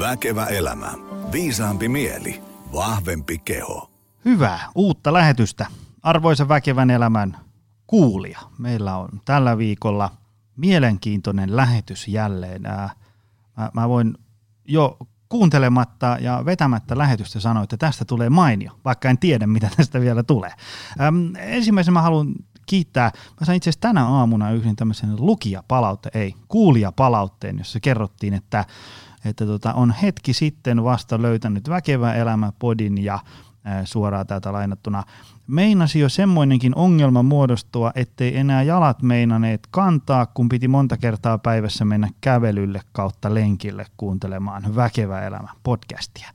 Väkevä elämä. Viisaampi mieli. Vahvempi keho. Hyvää uutta lähetystä. Arvoisa väkevän elämän kuulija. Meillä on tällä viikolla mielenkiintoinen lähetys jälleen. Mä, mä voin jo kuuntelematta ja vetämättä lähetystä sanoa, että tästä tulee mainio, vaikka en tiedä, mitä tästä vielä tulee. Äm, ensimmäisenä mä haluan kiittää. Mä sain itse asiassa tänä aamuna yhden tämmöisen lukijapalautteen, ei, kuulijapalautteen, jossa kerrottiin, että, että tota, on hetki sitten vasta löytänyt Väkevä elämä podin ja suoraan täältä lainattuna. Meinasi jo semmoinenkin ongelma muodostua, ettei enää jalat meinaneet kantaa, kun piti monta kertaa päivässä mennä kävelylle kautta lenkille kuuntelemaan Väkevä elämä podcastia.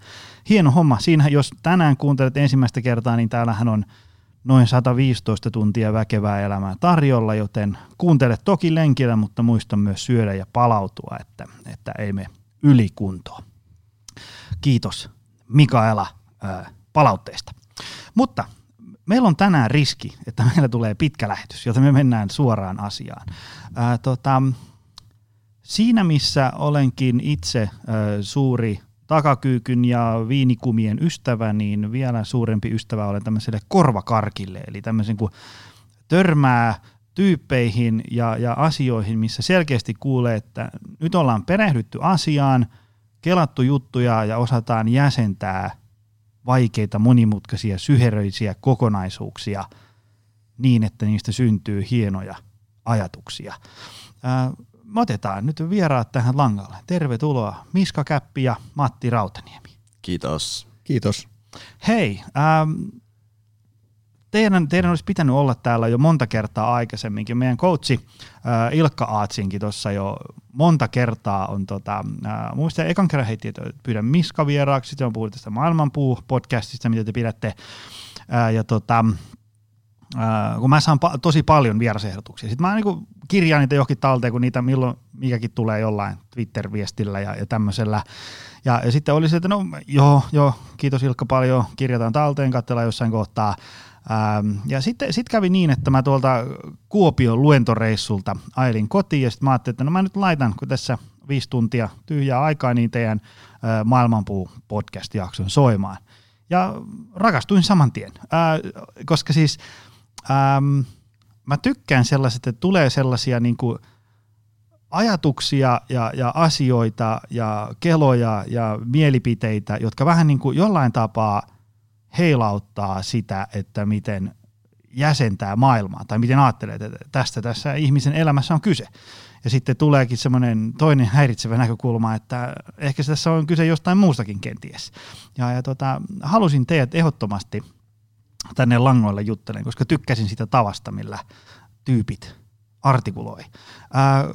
Hieno homma. Siinä jos tänään kuuntelet ensimmäistä kertaa, niin täällähän on noin 115 tuntia väkevää elämää tarjolla, joten kuuntele toki lenkillä, mutta muista myös syödä ja palautua, että, että ei me ylikuntoa. Kiitos Mikaela palautteesta. Mutta meillä on tänään riski, että meillä tulee pitkä lähetys, joten me mennään suoraan asiaan. Ää, tota, siinä missä olenkin itse ää, suuri takakyykyn ja viinikumien ystävä, niin vielä suurempi ystävä olen tämmöiselle korvakarkille, eli tämmöisen kun törmää tyyppeihin ja, ja asioihin, missä selkeästi kuulee, että nyt ollaan perehdytty asiaan, kelattu juttuja ja osataan jäsentää vaikeita, monimutkaisia, syheröisiä kokonaisuuksia niin, että niistä syntyy hienoja ajatuksia. Ää, me otetaan nyt vieraat tähän langalle. Tervetuloa Miska Käppi ja Matti Rautaniemi. Kiitos. Kiitos. Hei, ähm, teidän, teidän olisi pitänyt olla täällä jo monta kertaa aikaisemminkin. Meidän coachi äh, Ilkka Aatsinkin tuossa jo monta kertaa on, tota, äh, muistan ekan kerran heitti, että pyydän Miska vieraaksi, sitten on puhuttu tästä Maailmanpuu-podcastista, mitä te pidätte. Äh, ja tota, äh, kun mä saan pa- tosi paljon vierasehdotuksia. Sitten mä niin kirjaan niitä johonkin talteen, kun niitä milloin mikäkin tulee jollain Twitter-viestillä ja, ja tämmöisellä. Ja, ja sitten oli se, että no joo, joo, kiitos Ilkka paljon, kirjataan talteen, katsellaan jossain kohtaa. Ähm, ja sitten sit kävi niin, että mä tuolta Kuopion luentoreissulta ailin kotiin ja sitten mä ajattelin, että no mä nyt laitan, kun tässä viisi tuntia tyhjää aikaa, niin teidän äh, Maailmanpuu podcast-jakson soimaan. Ja rakastuin saman tien, äh, koska siis ähm, mä tykkään sellaiset, että tulee sellaisia niin kuin ajatuksia ja, ja asioita ja keloja ja mielipiteitä, jotka vähän niin kuin jollain tapaa heilauttaa sitä, että miten jäsentää maailmaa tai miten ajattelee, että tästä tässä ihmisen elämässä on kyse. Ja sitten tuleekin semmoinen toinen häiritsevä näkökulma, että ehkä tässä on kyse jostain muustakin kenties. Ja, ja tota, halusin teidät ehdottomasti tänne langoille juttelen, koska tykkäsin sitä tavasta, millä tyypit artikuloi. Ää,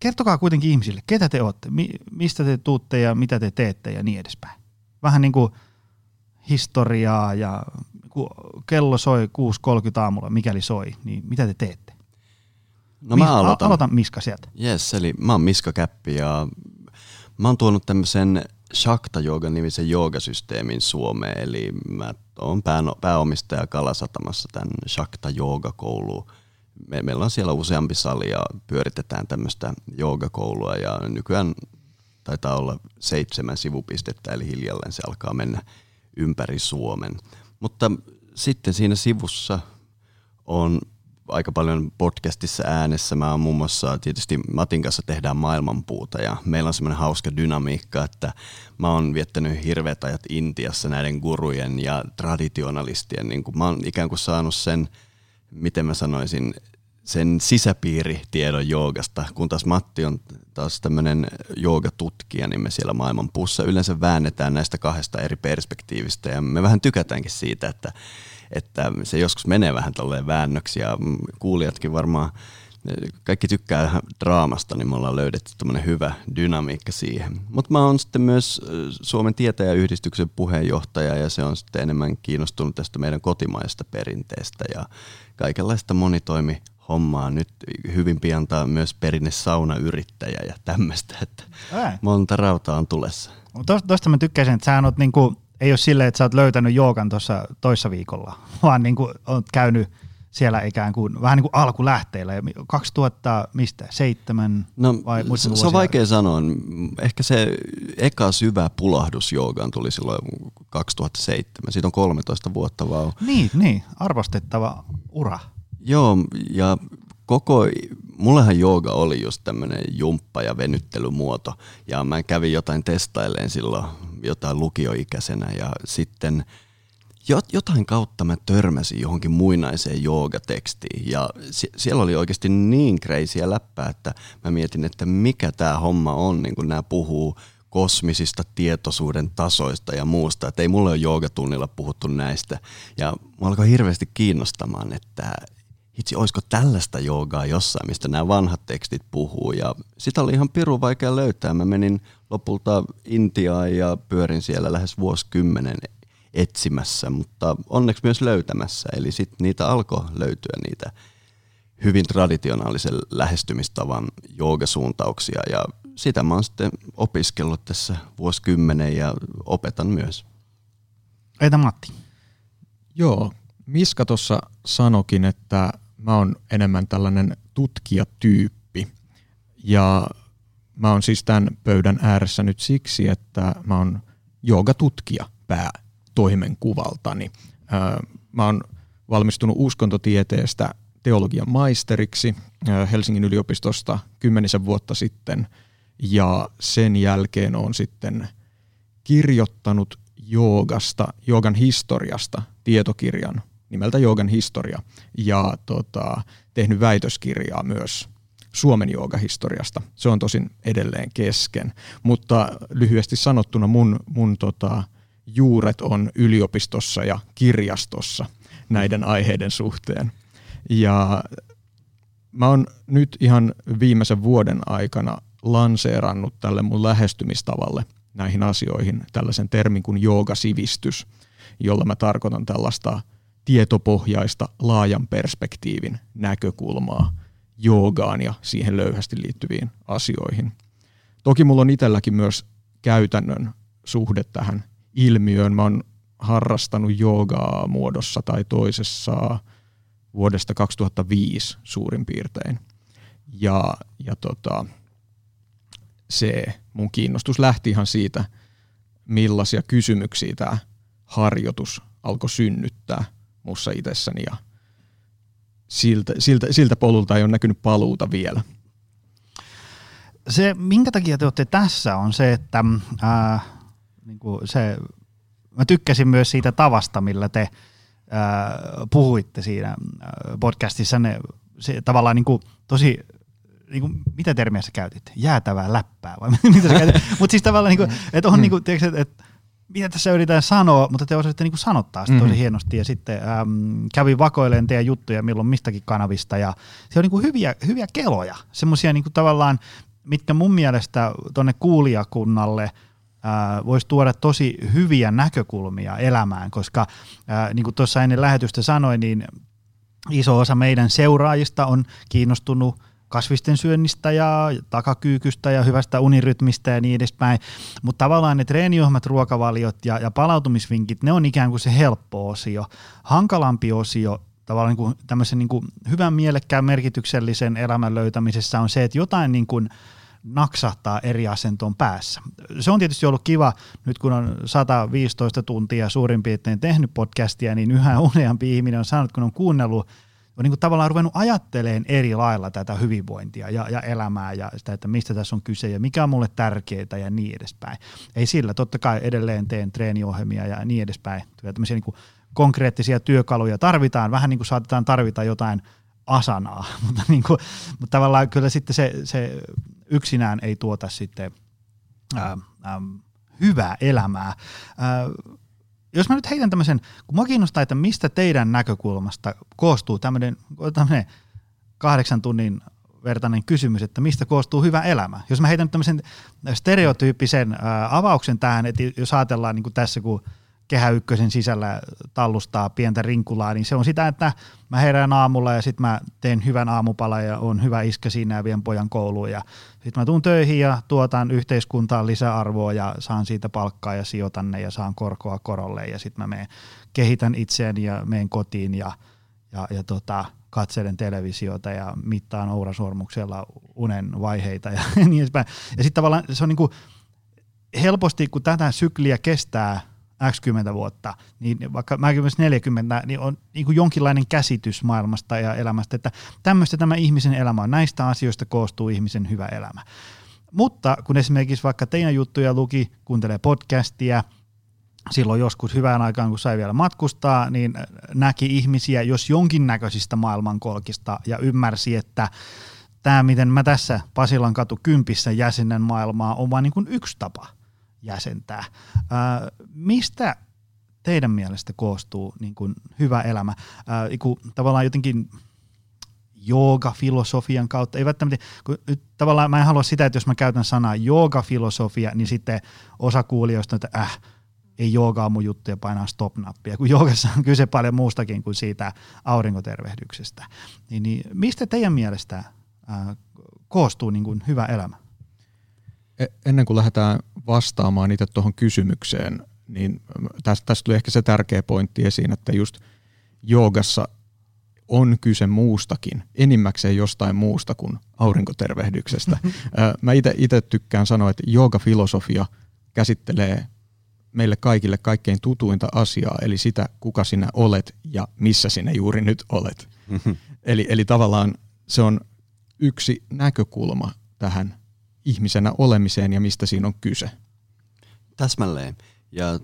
kertokaa kuitenkin ihmisille, ketä te olette, mi- mistä te tuutte ja mitä te teette ja niin edespäin. Vähän niin kuin historiaa ja kun kello soi 6.30 aamulla, mikäli soi, niin mitä te teette? No mä aloitan. Aloitan Miska sieltä. Yes, eli mä oon Miska Käppi ja mä oon tuonut tämmöisen Shakta Yoga nimisen joogasysteemin Suomeen, eli mä oon pää, pääomistaja Kalasatamassa tämän Shakta Jooga-kouluun. Me, meillä on siellä useampi sali ja pyöritetään tämmöistä joogakoulua ja nykyään taitaa olla seitsemän sivupistettä, eli hiljalleen se alkaa mennä ympäri Suomen. Mutta sitten siinä sivussa on aika paljon podcastissa äänessä. Mä oon muun muassa tietysti Matin kanssa tehdään maailmanpuuta ja meillä on semmoinen hauska dynamiikka, että mä oon viettänyt hirveät ajat Intiassa näiden gurujen ja traditionalistien. Niin kuin mä oon ikään kuin saanut sen, miten mä sanoisin, sen sisäpiiritiedon joogasta, kun taas Matti on taas tämmöinen joogatutkija, niin me siellä maailman puussa yleensä väännetään näistä kahdesta eri perspektiivistä ja me vähän tykätäänkin siitä, että, että se joskus menee vähän tolleen väännöksi ja kuulijatkin varmaan kaikki tykkää draamasta, niin me ollaan löydetty tämmöinen hyvä dynamiikka siihen. Mutta mä oon sitten myös Suomen tietäjäyhdistyksen puheenjohtaja ja se on sitten enemmän kiinnostunut tästä meidän kotimaista perinteestä ja kaikenlaista monitoimi hommaa. Nyt hyvin pian myös perinne saunayrittäjä ja tämmöistä, että Ää. monta rautaa on tulessa. Tuosta mä tykkäisin, että sä oot niinku, ei ole silleen, että sä oot löytänyt joogan tuossa toissa viikolla, vaan niinku oot käynyt siellä ikään kuin vähän niin kuin alkulähteillä. 2007 no, vai se, se on vaikea sanoa. Ehkä se eka syvä pulahdus joogaan tuli silloin 2007. Siitä on 13 vuotta vaan. Niin, niin, arvostettava ura. Joo, ja koko, mullehan jooga oli just tämmöinen jumppa- ja venyttelymuoto. Ja mä kävin jotain testailleen silloin jotain lukioikäisenä ja sitten – jotain kautta mä törmäsin johonkin muinaiseen joogatekstiin ja siellä oli oikeasti niin kreisiä läppää, että mä mietin, että mikä tämä homma on, niin kun nämä puhuu kosmisista tietoisuuden tasoista ja muusta, että ei mulle ole joogatunnilla puhuttu näistä. Ja mä alkoi hirveästi kiinnostamaan, että itse olisiko tällaista joogaa jossain, mistä nämä vanhat tekstit puhuu. Ja sitä oli ihan piru vaikea löytää. Mä menin lopulta Intiaan ja pyörin siellä lähes vuosikymmenen etsimässä, mutta onneksi myös löytämässä. Eli sitten niitä alkoi löytyä niitä hyvin traditionaalisen lähestymistavan joogasuuntauksia ja sitä mä oon sitten opiskellut tässä vuosikymmenen ja opetan myös. Eitä Matti. Joo, Miska tuossa sanokin, että mä oon enemmän tällainen tutkijatyyppi ja mä oon siis tämän pöydän ääressä nyt siksi, että mä oon joogatutkija pää toimenkuvaltani. Mä oon valmistunut uskontotieteestä teologian maisteriksi Helsingin yliopistosta kymmenisen vuotta sitten ja sen jälkeen on sitten kirjoittanut joogasta, joogan historiasta tietokirjan nimeltä Joogan historia ja tota, tehnyt väitöskirjaa myös Suomen joogahistoriasta. Se on tosin edelleen kesken, mutta lyhyesti sanottuna mun, mun tota, juuret on yliopistossa ja kirjastossa näiden aiheiden suhteen. Ja mä oon nyt ihan viimeisen vuoden aikana lanseerannut tälle mun lähestymistavalle näihin asioihin tällaisen termin kuin joogasivistys, jolla mä tarkoitan tällaista tietopohjaista laajan perspektiivin näkökulmaa joogaan ja siihen löyhästi liittyviin asioihin. Toki mulla on itselläkin myös käytännön suhde tähän ilmiöön. Mä oon harrastanut joogaa muodossa tai toisessa vuodesta 2005 suurin piirtein. Ja, ja tota, se mun kiinnostus lähti ihan siitä, millaisia kysymyksiä tämä harjoitus alkoi synnyttää mussa itsessäni ja siltä, siltä, siltä polulta ei ole näkynyt paluuta vielä. Se, minkä takia te olette tässä, on se, että äh, niin kuin se, mä tykkäsin myös siitä tavasta, millä te ää, puhuitte siinä podcastissa, ne, se tavallaan niin kuin, tosi niin kuin, mitä termiä sä käytit? Jäätävää läppää vai mitä sä käytit? Mutta siis tavallaan, niin kuin, että on niin kuin, tiedätkö, että mitä tässä yritetään sanoa, mutta te osaatte niin sanottaa sitä tosi mm-hmm. hienosti ja sitten äm, kävin vakoilemaan teidän juttuja milloin mistäkin kanavista ja se on niin hyviä, hyviä keloja, semmoisia niin tavallaan, mitkä mun mielestä tuonne kuulijakunnalle – voisi tuoda tosi hyviä näkökulmia elämään, koska ää, niin kuin tuossa ennen lähetystä sanoin, niin iso osa meidän seuraajista on kiinnostunut kasvisten syönnistä ja takakyykystä ja hyvästä unirytmistä ja niin edespäin. Mutta tavallaan ne treeniohjelmat, ruokavaliot ja, ja palautumisvinkit, ne on ikään kuin se helppo osio. Hankalampi osio tavallaan niin kuin tämmöisen niin kuin hyvän mielekkään merkityksellisen elämän löytämisessä on se, että jotain niin kuin – naksahtaa eri asentoon päässä. Se on tietysti ollut kiva, nyt kun on 115 tuntia suurin piirtein tehnyt podcastia, niin yhä useampi ihminen on saanut, kun on kuunnellut, on niin kuin tavallaan ruvennut ajatteleen eri lailla tätä hyvinvointia ja, ja elämää ja sitä, että mistä tässä on kyse ja mikä on mulle tärkeää ja niin edespäin. Ei sillä, totta kai edelleen teen treeniohjelmia ja niin edespäin. Tämmöisiä niin kuin konkreettisia työkaluja tarvitaan, vähän niin kuin saatetaan tarvita jotain asanaa, mutta, niin kuin, mutta tavallaan kyllä sitten se, se yksinään ei tuota sitten ää, ää, hyvää elämää. Ää, jos mä nyt heitän tämmöisen, kun mua kiinnostaa, että mistä teidän näkökulmasta koostuu tämmöinen, tämmöinen kahdeksan tunnin vertainen kysymys, että mistä koostuu hyvä elämä. Jos mä heitän tämmöisen stereotyyppisen avauksen tähän, että jos ajatellaan niin kuin tässä, kun Kehä Ykkösen sisällä tallustaa pientä rinkulaa, niin se on sitä, että mä herään aamulla ja sitten mä teen hyvän aamupalan ja on hyvä iskä siinä ja vien pojan kouluun ja sitten mä tuun töihin ja tuotan yhteiskuntaan lisäarvoa ja saan siitä palkkaa ja sijoitan ne ja saan korkoa korolle ja sitten mä menen, kehitän itseäni ja menen kotiin ja, ja, ja tota, katselen televisiota ja mittaan ourasormuksella unen vaiheita ja niin edespäin. Ja sitten tavallaan se on niin kuin, helposti, kun tätä sykliä kestää X 10 vuotta, niin vaikka mäkin myös 40, niin on niin kuin jonkinlainen käsitys maailmasta ja elämästä, että tämmöistä tämä ihmisen elämä on, näistä asioista koostuu ihmisen hyvä elämä. Mutta kun esimerkiksi vaikka teidän juttuja luki, kuuntelee podcastia, silloin joskus hyvään aikaan, kun sai vielä matkustaa, niin näki ihmisiä jos jonkinnäköisistä maailmankolkista ja ymmärsi, että tämä, miten mä tässä Pasilan katu kympissä jäsenen maailmaa, on vain niin yksi tapa jäsentää. Ää, mistä teidän mielestä koostuu niin kuin hyvä elämä? Ää, tavallaan jotenkin jooga-filosofian kautta. Ei välttämättä, kun nyt tavallaan mä en halua sitä, että jos mä käytän sanaa jooga-filosofia, niin sitten osa kuulijoista, että äh, ei joogaa mun juttuja painaa stop-nappia, kun joogassa on kyse paljon muustakin kuin siitä aurinkotervehdyksestä. Niin, niin mistä teidän mielestä äh, koostuu niin kuin hyvä elämä? E, ennen kuin lähdetään vastaamaan itse tuohon kysymykseen, niin tästä, tästä tuli ehkä se tärkeä pointti esiin, että just joogassa on kyse muustakin, enimmäkseen jostain muusta kuin aurinkotervehdyksestä. Mä itse tykkään sanoa, että joogafilosofia käsittelee meille kaikille kaikkein tutuinta asiaa, eli sitä, kuka sinä olet ja missä sinä juuri nyt olet. eli, eli tavallaan se on yksi näkökulma tähän ihmisenä olemiseen ja mistä siinä on kyse. Täsmälleen. Ja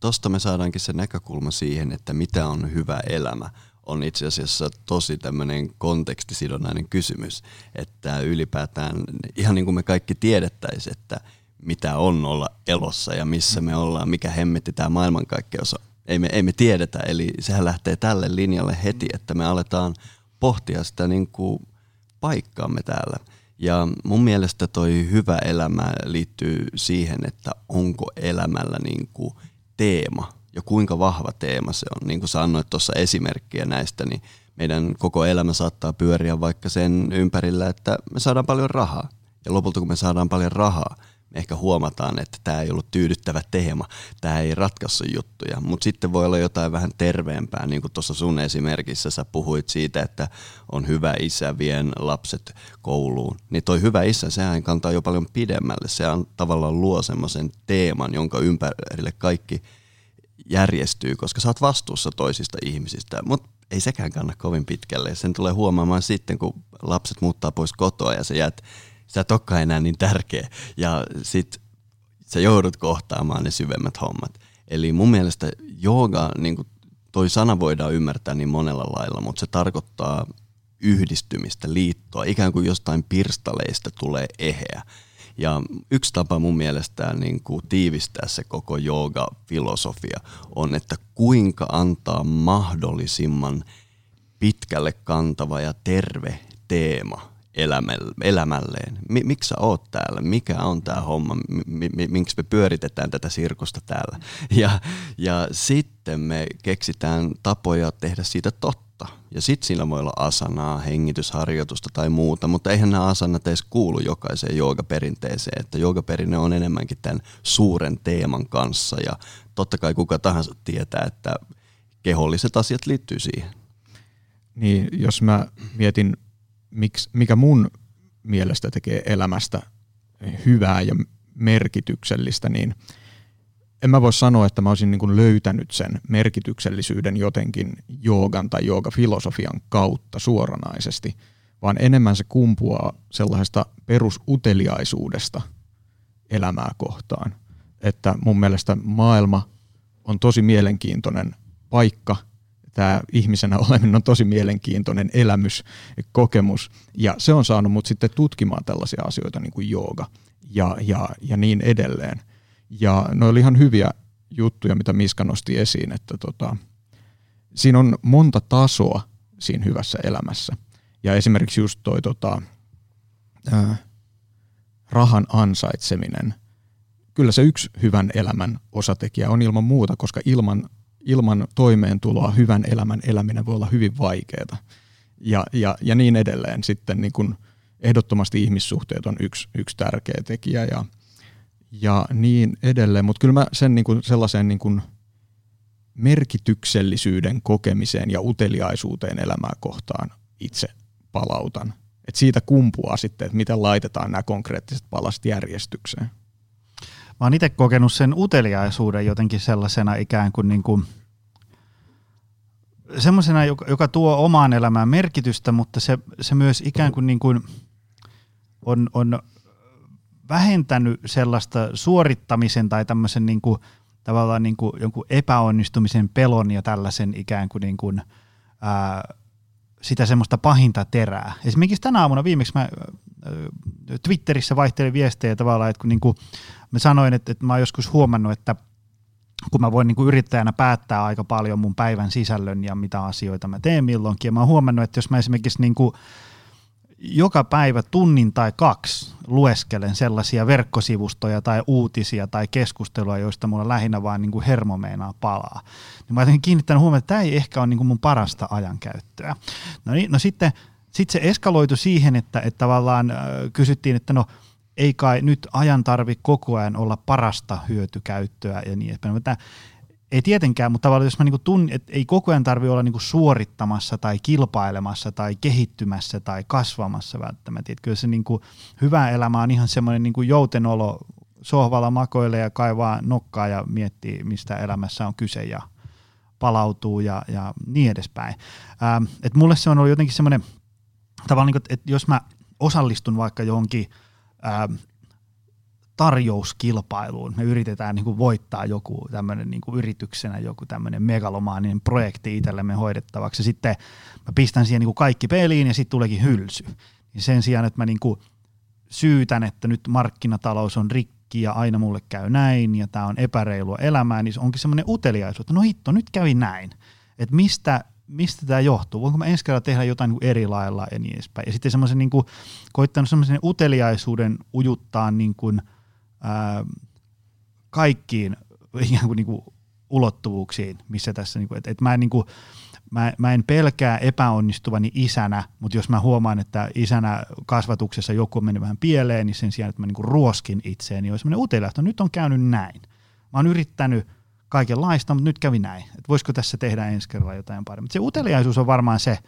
tuosta me saadaankin se näkökulma siihen, että mitä on hyvä elämä on itse asiassa tosi tämmöinen kontekstisidonnainen kysymys, että ylipäätään ihan niin kuin me kaikki tiedettäisiin, että mitä on olla elossa ja missä me ollaan, mikä hemmetti tämä maailmankaikkeus on. Ei me, ei me tiedetä, eli sehän lähtee tälle linjalle heti, että me aletaan pohtia sitä niin kuin paikkaamme täällä. Ja mun mielestä toi hyvä elämä liittyy siihen, että onko elämällä niin kuin teema ja kuinka vahva teema se on. Niin kuin sä annoit tuossa esimerkkiä näistä, niin meidän koko elämä saattaa pyöriä vaikka sen ympärillä, että me saadaan paljon rahaa. Ja lopulta kun me saadaan paljon rahaa, ehkä huomataan, että tämä ei ollut tyydyttävä teema, tämä ei ratkaisu juttuja, mutta sitten voi olla jotain vähän terveempää, niin kuin tuossa sun esimerkissä sä puhuit siitä, että on hyvä isä vien lapset kouluun, niin toi hyvä isä, sehän kantaa jo paljon pidemmälle, se on tavallaan luo semmoisen teeman, jonka ympärille kaikki järjestyy, koska sä oot vastuussa toisista ihmisistä, mutta ei sekään kanna kovin pitkälle. Sen tulee huomaamaan sitten, kun lapset muuttaa pois kotoa ja sä jäät sä et olekaan enää niin tärkeä. Ja sit sä joudut kohtaamaan ne syvemmät hommat. Eli mun mielestä jooga, niin kuin toi sana voidaan ymmärtää niin monella lailla, mutta se tarkoittaa yhdistymistä, liittoa, ikään kuin jostain pirstaleista tulee eheä. Ja yksi tapa mun mielestä niin kuin tiivistää se koko jooga-filosofia on, että kuinka antaa mahdollisimman pitkälle kantava ja terve teema elämälleen. Miksi sä oot täällä? Mikä on tämä homma? Miksi me pyöritetään tätä sirkusta täällä? Ja, ja sitten me keksitään tapoja tehdä siitä totta. Ja sitten siinä voi olla asanaa, hengitysharjoitusta tai muuta, mutta eihän nämä asanat edes kuulu jokaiseen joogaperinteeseen, että joogaperinne on enemmänkin tämän suuren teeman kanssa ja totta kai kuka tahansa tietää, että keholliset asiat liittyy siihen. Niin, jos mä mietin miksi, mikä mun mielestä tekee elämästä hyvää ja merkityksellistä, niin en mä voi sanoa, että mä olisin niin löytänyt sen merkityksellisyyden jotenkin joogan tai joogafilosofian kautta suoranaisesti, vaan enemmän se kumpuaa sellaisesta perusuteliaisuudesta elämää kohtaan. Että mun mielestä maailma on tosi mielenkiintoinen paikka – tämä ihmisenä oleminen on tosi mielenkiintoinen elämys, kokemus, ja se on saanut mut sitten tutkimaan tällaisia asioita niin kuin jooga ja, ja, ja niin edelleen. Ja ne oli ihan hyviä juttuja, mitä Miska nosti esiin, että tota, siinä on monta tasoa siinä hyvässä elämässä. Ja esimerkiksi just toi tota, ää, rahan ansaitseminen, kyllä se yksi hyvän elämän osatekijä on ilman muuta, koska ilman ilman toimeentuloa hyvän elämän eläminen voi olla hyvin vaikeaa. Ja, ja, ja niin edelleen. Sitten niin kuin ehdottomasti ihmissuhteet on yksi, yksi tärkeä tekijä ja, ja niin edelleen. Mutta kyllä mä sen niin kuin sellaiseen niin kuin merkityksellisyyden kokemiseen ja uteliaisuuteen elämää kohtaan itse palautan. Et siitä kumpuaa sitten, että miten laitetaan nämä konkreettiset palastot järjestykseen. Oon itse kokenut sen uteliaisuuden jotenkin sellaisena ikään kuin, niin kuin semmoisena, joka, joka tuo omaan elämään merkitystä, mutta se, se myös ikään kuin, niin kuin on, on vähentänyt sellaista suorittamisen tai tämmöisen niin kuin, tavallaan niin kuin jonkun epäonnistumisen pelon ja tällaisen ikään kuin, niin kuin ää, sitä semmoista pahinta terää. Esimerkiksi tänä aamuna viimeksi mä Twitterissä vaihtelin viestejä tavallaan, että kun niin kuin mä sanoin, että, että mä oon joskus huomannut, että kun mä voin niin kuin yrittäjänä päättää aika paljon mun päivän sisällön ja mitä asioita mä teen milloinkin, ja mä oon huomannut, että jos mä esimerkiksi niin kuin joka päivä tunnin tai kaksi lueskelen sellaisia verkkosivustoja tai uutisia tai keskustelua, joista mulla lähinnä vaan niin kuin hermo meinaa palaa. Niin mä olen kiinnittänyt huomioon, että tämä ei ehkä ole niin kuin mun parasta ajankäyttöä. No, niin, no sitten sit se eskaloitu siihen, että, että tavallaan äh, kysyttiin, että no ei kai nyt ajan tarvi koko ajan olla parasta hyötykäyttöä ja niin edespäin. Ei tietenkään, mutta tavallaan jos mä niinku tunn, että ei koko ajan tarvitse olla niinku suorittamassa tai kilpailemassa tai kehittymässä tai kasvamassa välttämättä. Et kyllä se niinku hyvä elämä on ihan semmoinen niinku joutenolo, sohvalla makoilee ja kaivaa nokkaa ja miettii, mistä elämässä on kyse ja palautuu ja, ja niin edespäin. Ähm, et mulle se on ollut jotenkin semmoinen, tavallaan, niin että jos mä osallistun vaikka johonkin ähm, tarjouskilpailuun. Me yritetään niin kuin voittaa joku tämmöinen niin yrityksenä joku tämmöinen megalomaaninen projekti itsellemme hoidettavaksi. sitten mä pistän siihen niin kuin kaikki peliin ja sitten tuleekin hylsy. Niin sen sijaan, että mä niin kuin syytän, että nyt markkinatalous on rikki ja aina mulle käy näin ja tämä on epäreilua elämää, niin se onkin semmoinen uteliaisuus, että no hitto, nyt kävi näin. Että mistä, mistä tämä johtuu? Voinko mä ensi kerralla tehdä jotain niin eri lailla ja niin edespäin. Ja sitten semmoisen niin koittanut semmoisen uteliaisuuden ujuttaa niin kuin – ää, kaikkiin ikään kuin, niin kuin ulottuvuuksiin, missä tässä, niin kuin, että, että mä, en, niin kuin, mä, mä en pelkää epäonnistuvani isänä, mutta jos mä huomaan, että isänä kasvatuksessa joku on mennyt vähän pieleen, niin sen sijaan, että mä niin kuin ruoskin itseäni, niin on semmoinen utelias, että nyt on käynyt näin. Mä oon yrittänyt kaikenlaista, mutta nyt kävi näin. Että voisiko tässä tehdä ensi kerralla jotain paremmin. Se uteliaisuus on varmaan se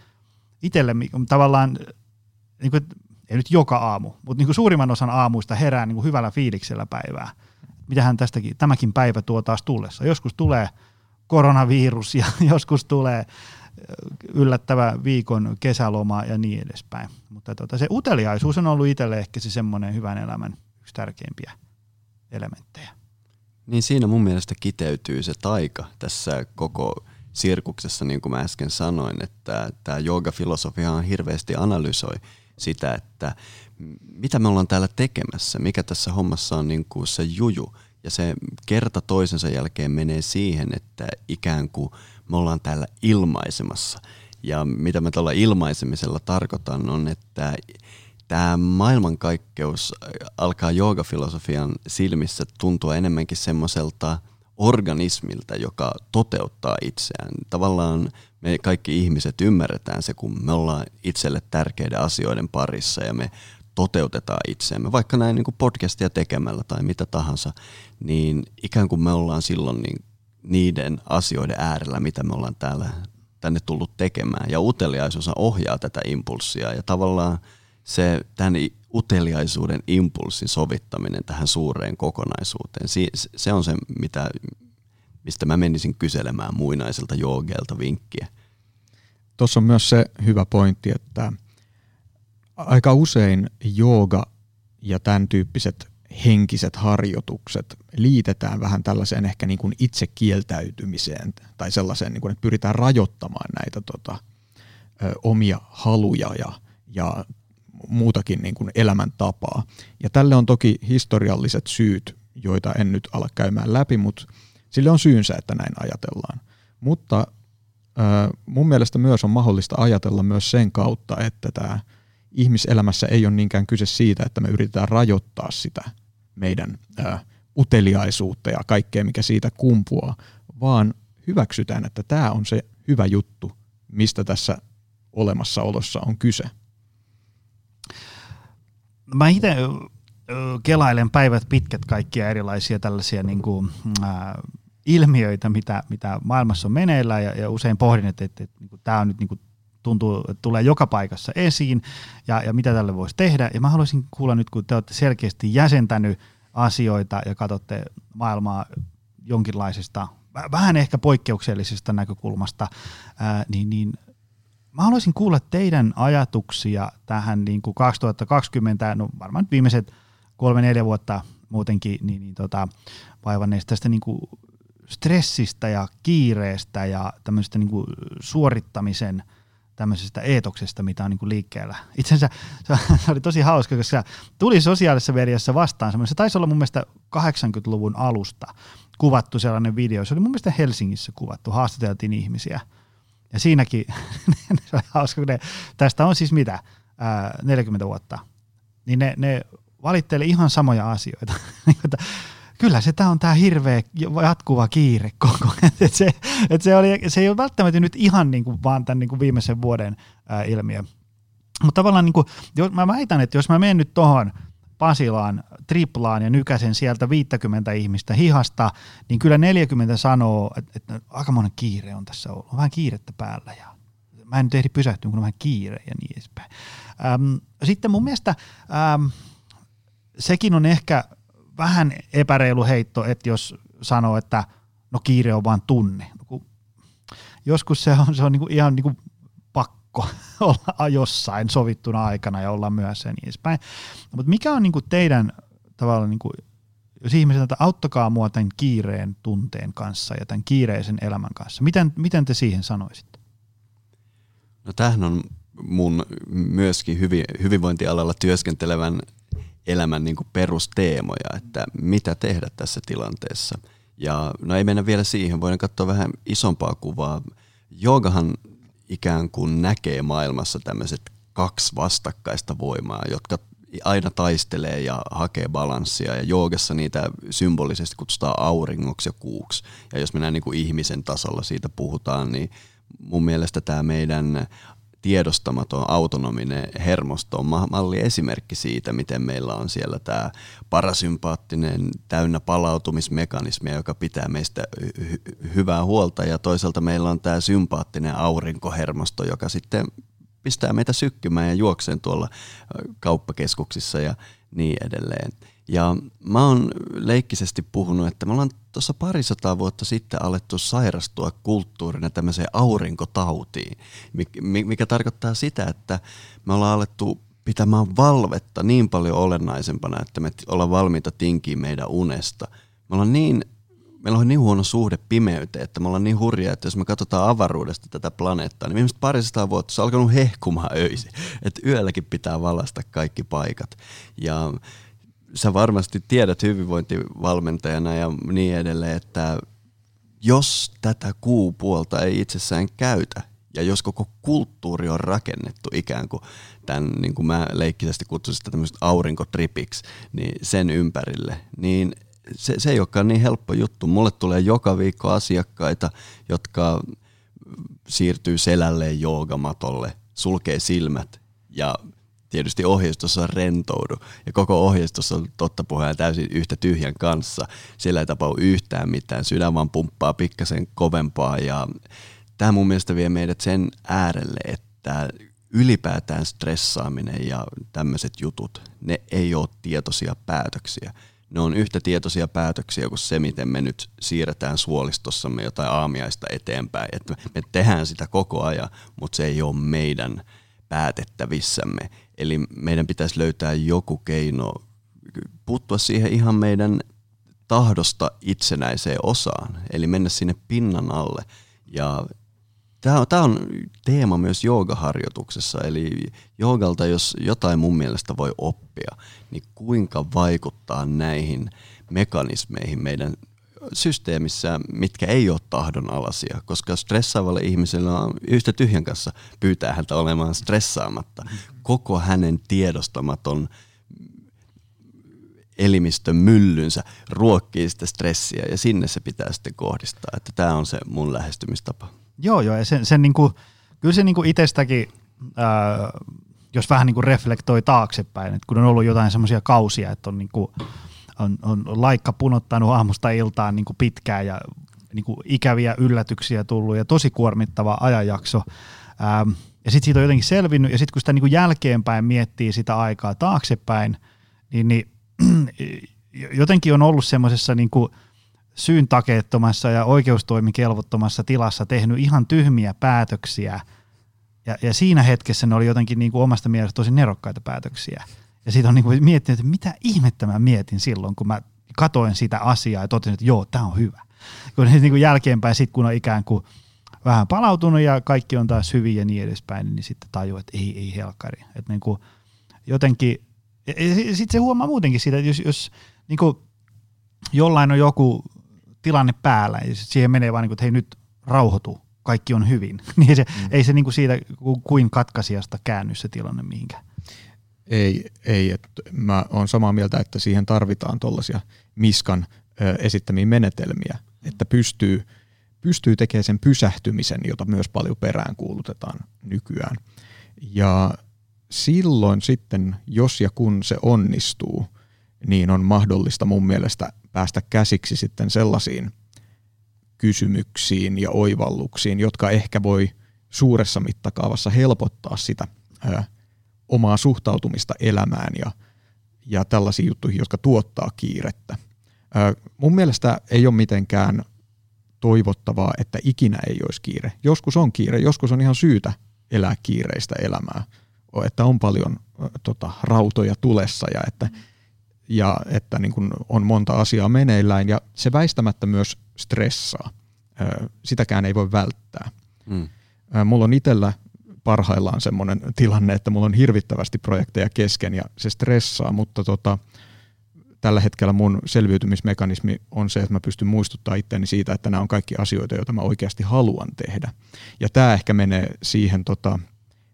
itselle tavallaan, niin kuin, ei nyt joka aamu, mutta niin kuin suurimman osan aamuista herää niin kuin hyvällä fiiliksellä päivää. Mitähän tästäkin, tämäkin päivä tuo taas tullessa. Joskus tulee koronavirus ja joskus tulee yllättävä viikon kesäloma ja niin edespäin. Mutta tota, se uteliaisuus on ollut itselle ehkä se semmoinen hyvän elämän yksi tärkeimpiä elementtejä. Niin siinä mun mielestä kiteytyy se taika tässä koko sirkuksessa, niin kuin mä äsken sanoin, että tämä filosofia hirveästi analysoi sitä, että mitä me ollaan täällä tekemässä, mikä tässä hommassa on niin kuin se juju. Ja se kerta toisensa jälkeen menee siihen, että ikään kuin me ollaan täällä ilmaisemassa. Ja mitä me tuolla ilmaisemisella tarkoitan on, että tämä maailmankaikkeus alkaa joogafilosofian silmissä tuntua enemmänkin semmoiselta organismilta, joka toteuttaa itseään. Tavallaan me kaikki ihmiset ymmärretään se, kun me ollaan itselle tärkeiden asioiden parissa ja me toteutetaan itseämme, vaikka näin niin kuin podcastia tekemällä tai mitä tahansa, niin ikään kuin me ollaan silloin niin niiden asioiden äärellä, mitä me ollaan täällä tänne tullut tekemään. Ja uteliaisuus ohjaa tätä impulssia ja tavallaan se tämän uteliaisuuden impulssin sovittaminen tähän suureen kokonaisuuteen, se on se, mitä, mistä mä menisin kyselemään muinaiselta joogeelta vinkkiä. Tuossa on myös se hyvä pointti, että aika usein jooga ja tämän tyyppiset henkiset harjoitukset liitetään vähän tällaiseen ehkä niin kuin itsekieltäytymiseen tai sellaiseen, niin kuin, että pyritään rajoittamaan näitä tota, ö, omia haluja ja, ja muutakin niin kuin elämäntapaa. Ja tälle on toki historialliset syyt, joita en nyt ala käymään läpi, mutta Sille on syynsä, että näin ajatellaan. Mutta mun mielestä myös on mahdollista ajatella myös sen kautta, että tämä ihmiselämässä ei ole niinkään kyse siitä, että me yritetään rajoittaa sitä meidän uteliaisuutta ja kaikkea, mikä siitä kumpuaa, vaan hyväksytään, että tämä on se hyvä juttu, mistä tässä olemassaolossa on kyse. Mä itse kelailen päivät pitkät kaikkia erilaisia tällaisia niin kuin, äh, ilmiöitä, mitä, mitä maailmassa on meneillään ja, ja usein pohdin, että, että, että, että tämä on nyt niin kuin tuntuu, että tulee joka paikassa esiin ja, ja mitä tälle voisi tehdä. Ja mä haluaisin kuulla nyt, kun te olette selkeästi jäsentänyt asioita ja katsotte maailmaa jonkinlaisesta, vähän ehkä poikkeuksellisesta näkökulmasta, ää, niin, niin mä haluaisin kuulla teidän ajatuksia tähän niin kuin 2020, no varmaan viimeiset kolme-neljä vuotta muutenkin, niin, niin tota, vaivanneista tästä niin kuin stressistä ja kiireestä ja tämmöistä niin kuin suorittamisen – tämmöisestä eetoksesta, mitä on niin kuin liikkeellä. Itse asiassa se oli tosi hauska, koska tuli sosiaalisessa mediassa vastaan semmoinen, se taisi olla mun mielestä 80-luvun alusta kuvattu sellainen video, se oli mun mielestä Helsingissä kuvattu, haastateltiin ihmisiä. Ja siinäkin, se oli hauska, ne, tästä on siis mitä, ää, 40 vuotta, niin ne, ne valitteli ihan samoja asioita. Niin kyllä se tämä on tämä hirveä jatkuva kiire koko et se, et se, oli, se ei ole välttämättä nyt ihan niin kuin vaan tämän niin kuin viimeisen vuoden ää, ilmiö. Mutta tavallaan niin kuin, jos, mä väitän, että jos mä menen nyt tuohon Pasilaan, triplaan ja nykäsen sieltä 50 ihmistä hihasta, niin kyllä 40 sanoo, että, että aika monen kiire on tässä ollut. On vähän kiirettä päällä ja mä en nyt ehdi pysähtyä, kun on vähän kiire ja niin edespäin. Ähm, sitten mun mielestä ähm, sekin on ehkä vähän epäreilu heitto, että jos sanoo, että no kiire on vain tunne. Joskus se on, se on niinku ihan niinku pakko olla jossain sovittuna aikana ja olla myös ja niin edespäin. Mutta mikä on niinku teidän tavallaan, niinku, jos ihmiset, että auttakaa mua tämän kiireen tunteen kanssa ja tämän kiireisen elämän kanssa, miten, miten te siihen sanoisitte? No tämähän on mun myöskin hyvin, hyvinvointialalla työskentelevän elämän niin kuin perusteemoja, että mitä tehdä tässä tilanteessa. Ja no ei mennä vielä siihen, voidaan katsoa vähän isompaa kuvaa. Joogahan ikään kuin näkee maailmassa tämmöiset kaksi vastakkaista voimaa, jotka aina taistelee ja hakee balanssia ja joogassa niitä symbolisesti kutsutaan auringoksi ja kuuksi. Ja jos mennään niin kuin ihmisen tasolla siitä puhutaan, niin mun mielestä tämä meidän tiedostamaton autonominen hermosto on malli esimerkki siitä, miten meillä on siellä tämä parasympaattinen täynnä palautumismekanismia, joka pitää meistä hy- hyvää huolta ja toisaalta meillä on tämä sympaattinen aurinkohermosto, joka sitten pistää meitä sykkymään ja juokseen tuolla kauppakeskuksissa ja niin edelleen. Ja mä oon leikkisesti puhunut, että me ollaan tuossa parisataa vuotta sitten alettu sairastua kulttuurina tämmöiseen aurinkotautiin, mikä tarkoittaa sitä, että me ollaan alettu pitämään valvetta niin paljon olennaisempana, että me ollaan valmiita tinkiin meidän unesta. Me ollaan niin, meillä on niin huono suhde pimeyteen, että me ollaan niin hurjaa, että jos me katsotaan avaruudesta tätä planeettaa, niin viimeiset parisataa vuotta se on alkanut hehkumaan öisin. Että yölläkin pitää valasta kaikki paikat. Ja sä varmasti tiedät hyvinvointivalmentajana ja niin edelleen, että jos tätä kuupuolta ei itsessään käytä, ja jos koko kulttuuri on rakennettu ikään kuin tämän, niin kuin mä leikkisesti kutsuisin sitä tämmöistä aurinkotripiksi, niin sen ympärille, niin se, se ei olekaan niin helppo juttu. Mulle tulee joka viikko asiakkaita, jotka siirtyy selälleen joogamatolle, sulkee silmät ja tietysti ohjeistossa rentoudu ja koko ohjeistossa on totta puheen täysin yhtä tyhjän kanssa. Siellä ei tapahdu yhtään mitään, sydän vaan pumppaa pikkasen kovempaa ja tämä mun mielestä vie meidät sen äärelle, että ylipäätään stressaaminen ja tämmöiset jutut, ne ei ole tietoisia päätöksiä. Ne on yhtä tietoisia päätöksiä kuin se, miten me nyt siirretään suolistossamme jotain aamiaista eteenpäin. Että me tehdään sitä koko ajan, mutta se ei ole meidän päätettävissämme. Eli meidän pitäisi löytää joku keino puuttua siihen ihan meidän tahdosta itsenäiseen osaan, eli mennä sinne pinnan alle. Ja tämä on, tämä on teema myös joogaharjoituksessa, eli joogalta jos jotain mun mielestä voi oppia, niin kuinka vaikuttaa näihin mekanismeihin meidän systeemissä, mitkä ei ole tahdonalaisia, koska stressaavalle ihmiselle on yhtä tyhjän kanssa pyytää häntä olemaan stressaamatta. Koko hänen tiedostamaton elimistön myllynsä ruokkii sitä stressiä ja sinne se pitää sitten kohdistaa. Että tämä on se mun lähestymistapa. Joo, joo. Ja sen, sen niinku, kyllä se niinku itsestäkin, ää, jos vähän niinku reflektoi taaksepäin, että kun on ollut jotain semmoisia kausia, että on niinku, on, on laikka punottanut aamusta iltaan niin kuin pitkään ja niin kuin ikäviä yllätyksiä tullut ja tosi kuormittava ajanjakso. Ähm, ja sitten siitä on jotenkin selvinnyt, ja sitten kun sitä niin kuin jälkeenpäin miettii sitä aikaa taaksepäin, niin, niin jotenkin on ollut semmoisessa niin syyn takeettomassa ja oikeustoimikelvottomassa tilassa tehnyt ihan tyhmiä päätöksiä, ja, ja siinä hetkessä ne oli jotenkin niin kuin omasta mielestä tosi nerokkaita päätöksiä. Ja siitä on niin kuin miettinyt, että mitä ihmettä mä mietin silloin, kun mä katoin sitä asiaa ja totesin, että joo, tämä on hyvä. Kun niin kuin jälkeenpäin, sit kun on ikään kuin vähän palautunut ja kaikki on taas hyvin ja niin edespäin, niin sitten tajuu, että ei, ei helkari. Että niin kuin jotenkin, sitten se huomaa muutenkin siitä, että jos, jos niin kuin jollain on joku tilanne päällä ja siihen menee vaan niin kuin, että hei nyt rauhoitu, kaikki on hyvin, niin se, mm. ei se niin kuin siitä kuin katkaisijasta käänny se tilanne mihinkään. Ei, ei että mä oon samaa mieltä, että siihen tarvitaan tuollaisia Miskan esittämiä menetelmiä, että pystyy, pystyy tekemään sen pysähtymisen, jota myös paljon perään kuulutetaan nykyään. Ja silloin sitten, jos ja kun se onnistuu, niin on mahdollista mun mielestä päästä käsiksi sitten sellaisiin kysymyksiin ja oivalluksiin, jotka ehkä voi suuressa mittakaavassa helpottaa sitä omaa suhtautumista elämään ja, ja tällaisiin juttuihin, jotka tuottaa kiirettä. Ö, mun mielestä ei ole mitenkään toivottavaa, että ikinä ei olisi kiire. Joskus on kiire, joskus on ihan syytä elää kiireistä elämää, että on paljon tota, rautoja tulessa ja että, ja että niin kun on monta asiaa meneillään ja se väistämättä myös stressaa. Ö, sitäkään ei voi välttää. Mm. Mulla on itsellä parhaillaan semmoinen tilanne, että mulla on hirvittävästi projekteja kesken ja se stressaa, mutta tota, tällä hetkellä mun selviytymismekanismi on se, että mä pystyn muistuttaa itseäni siitä, että nämä on kaikki asioita, joita mä oikeasti haluan tehdä. Ja tämä ehkä menee siihen, tota,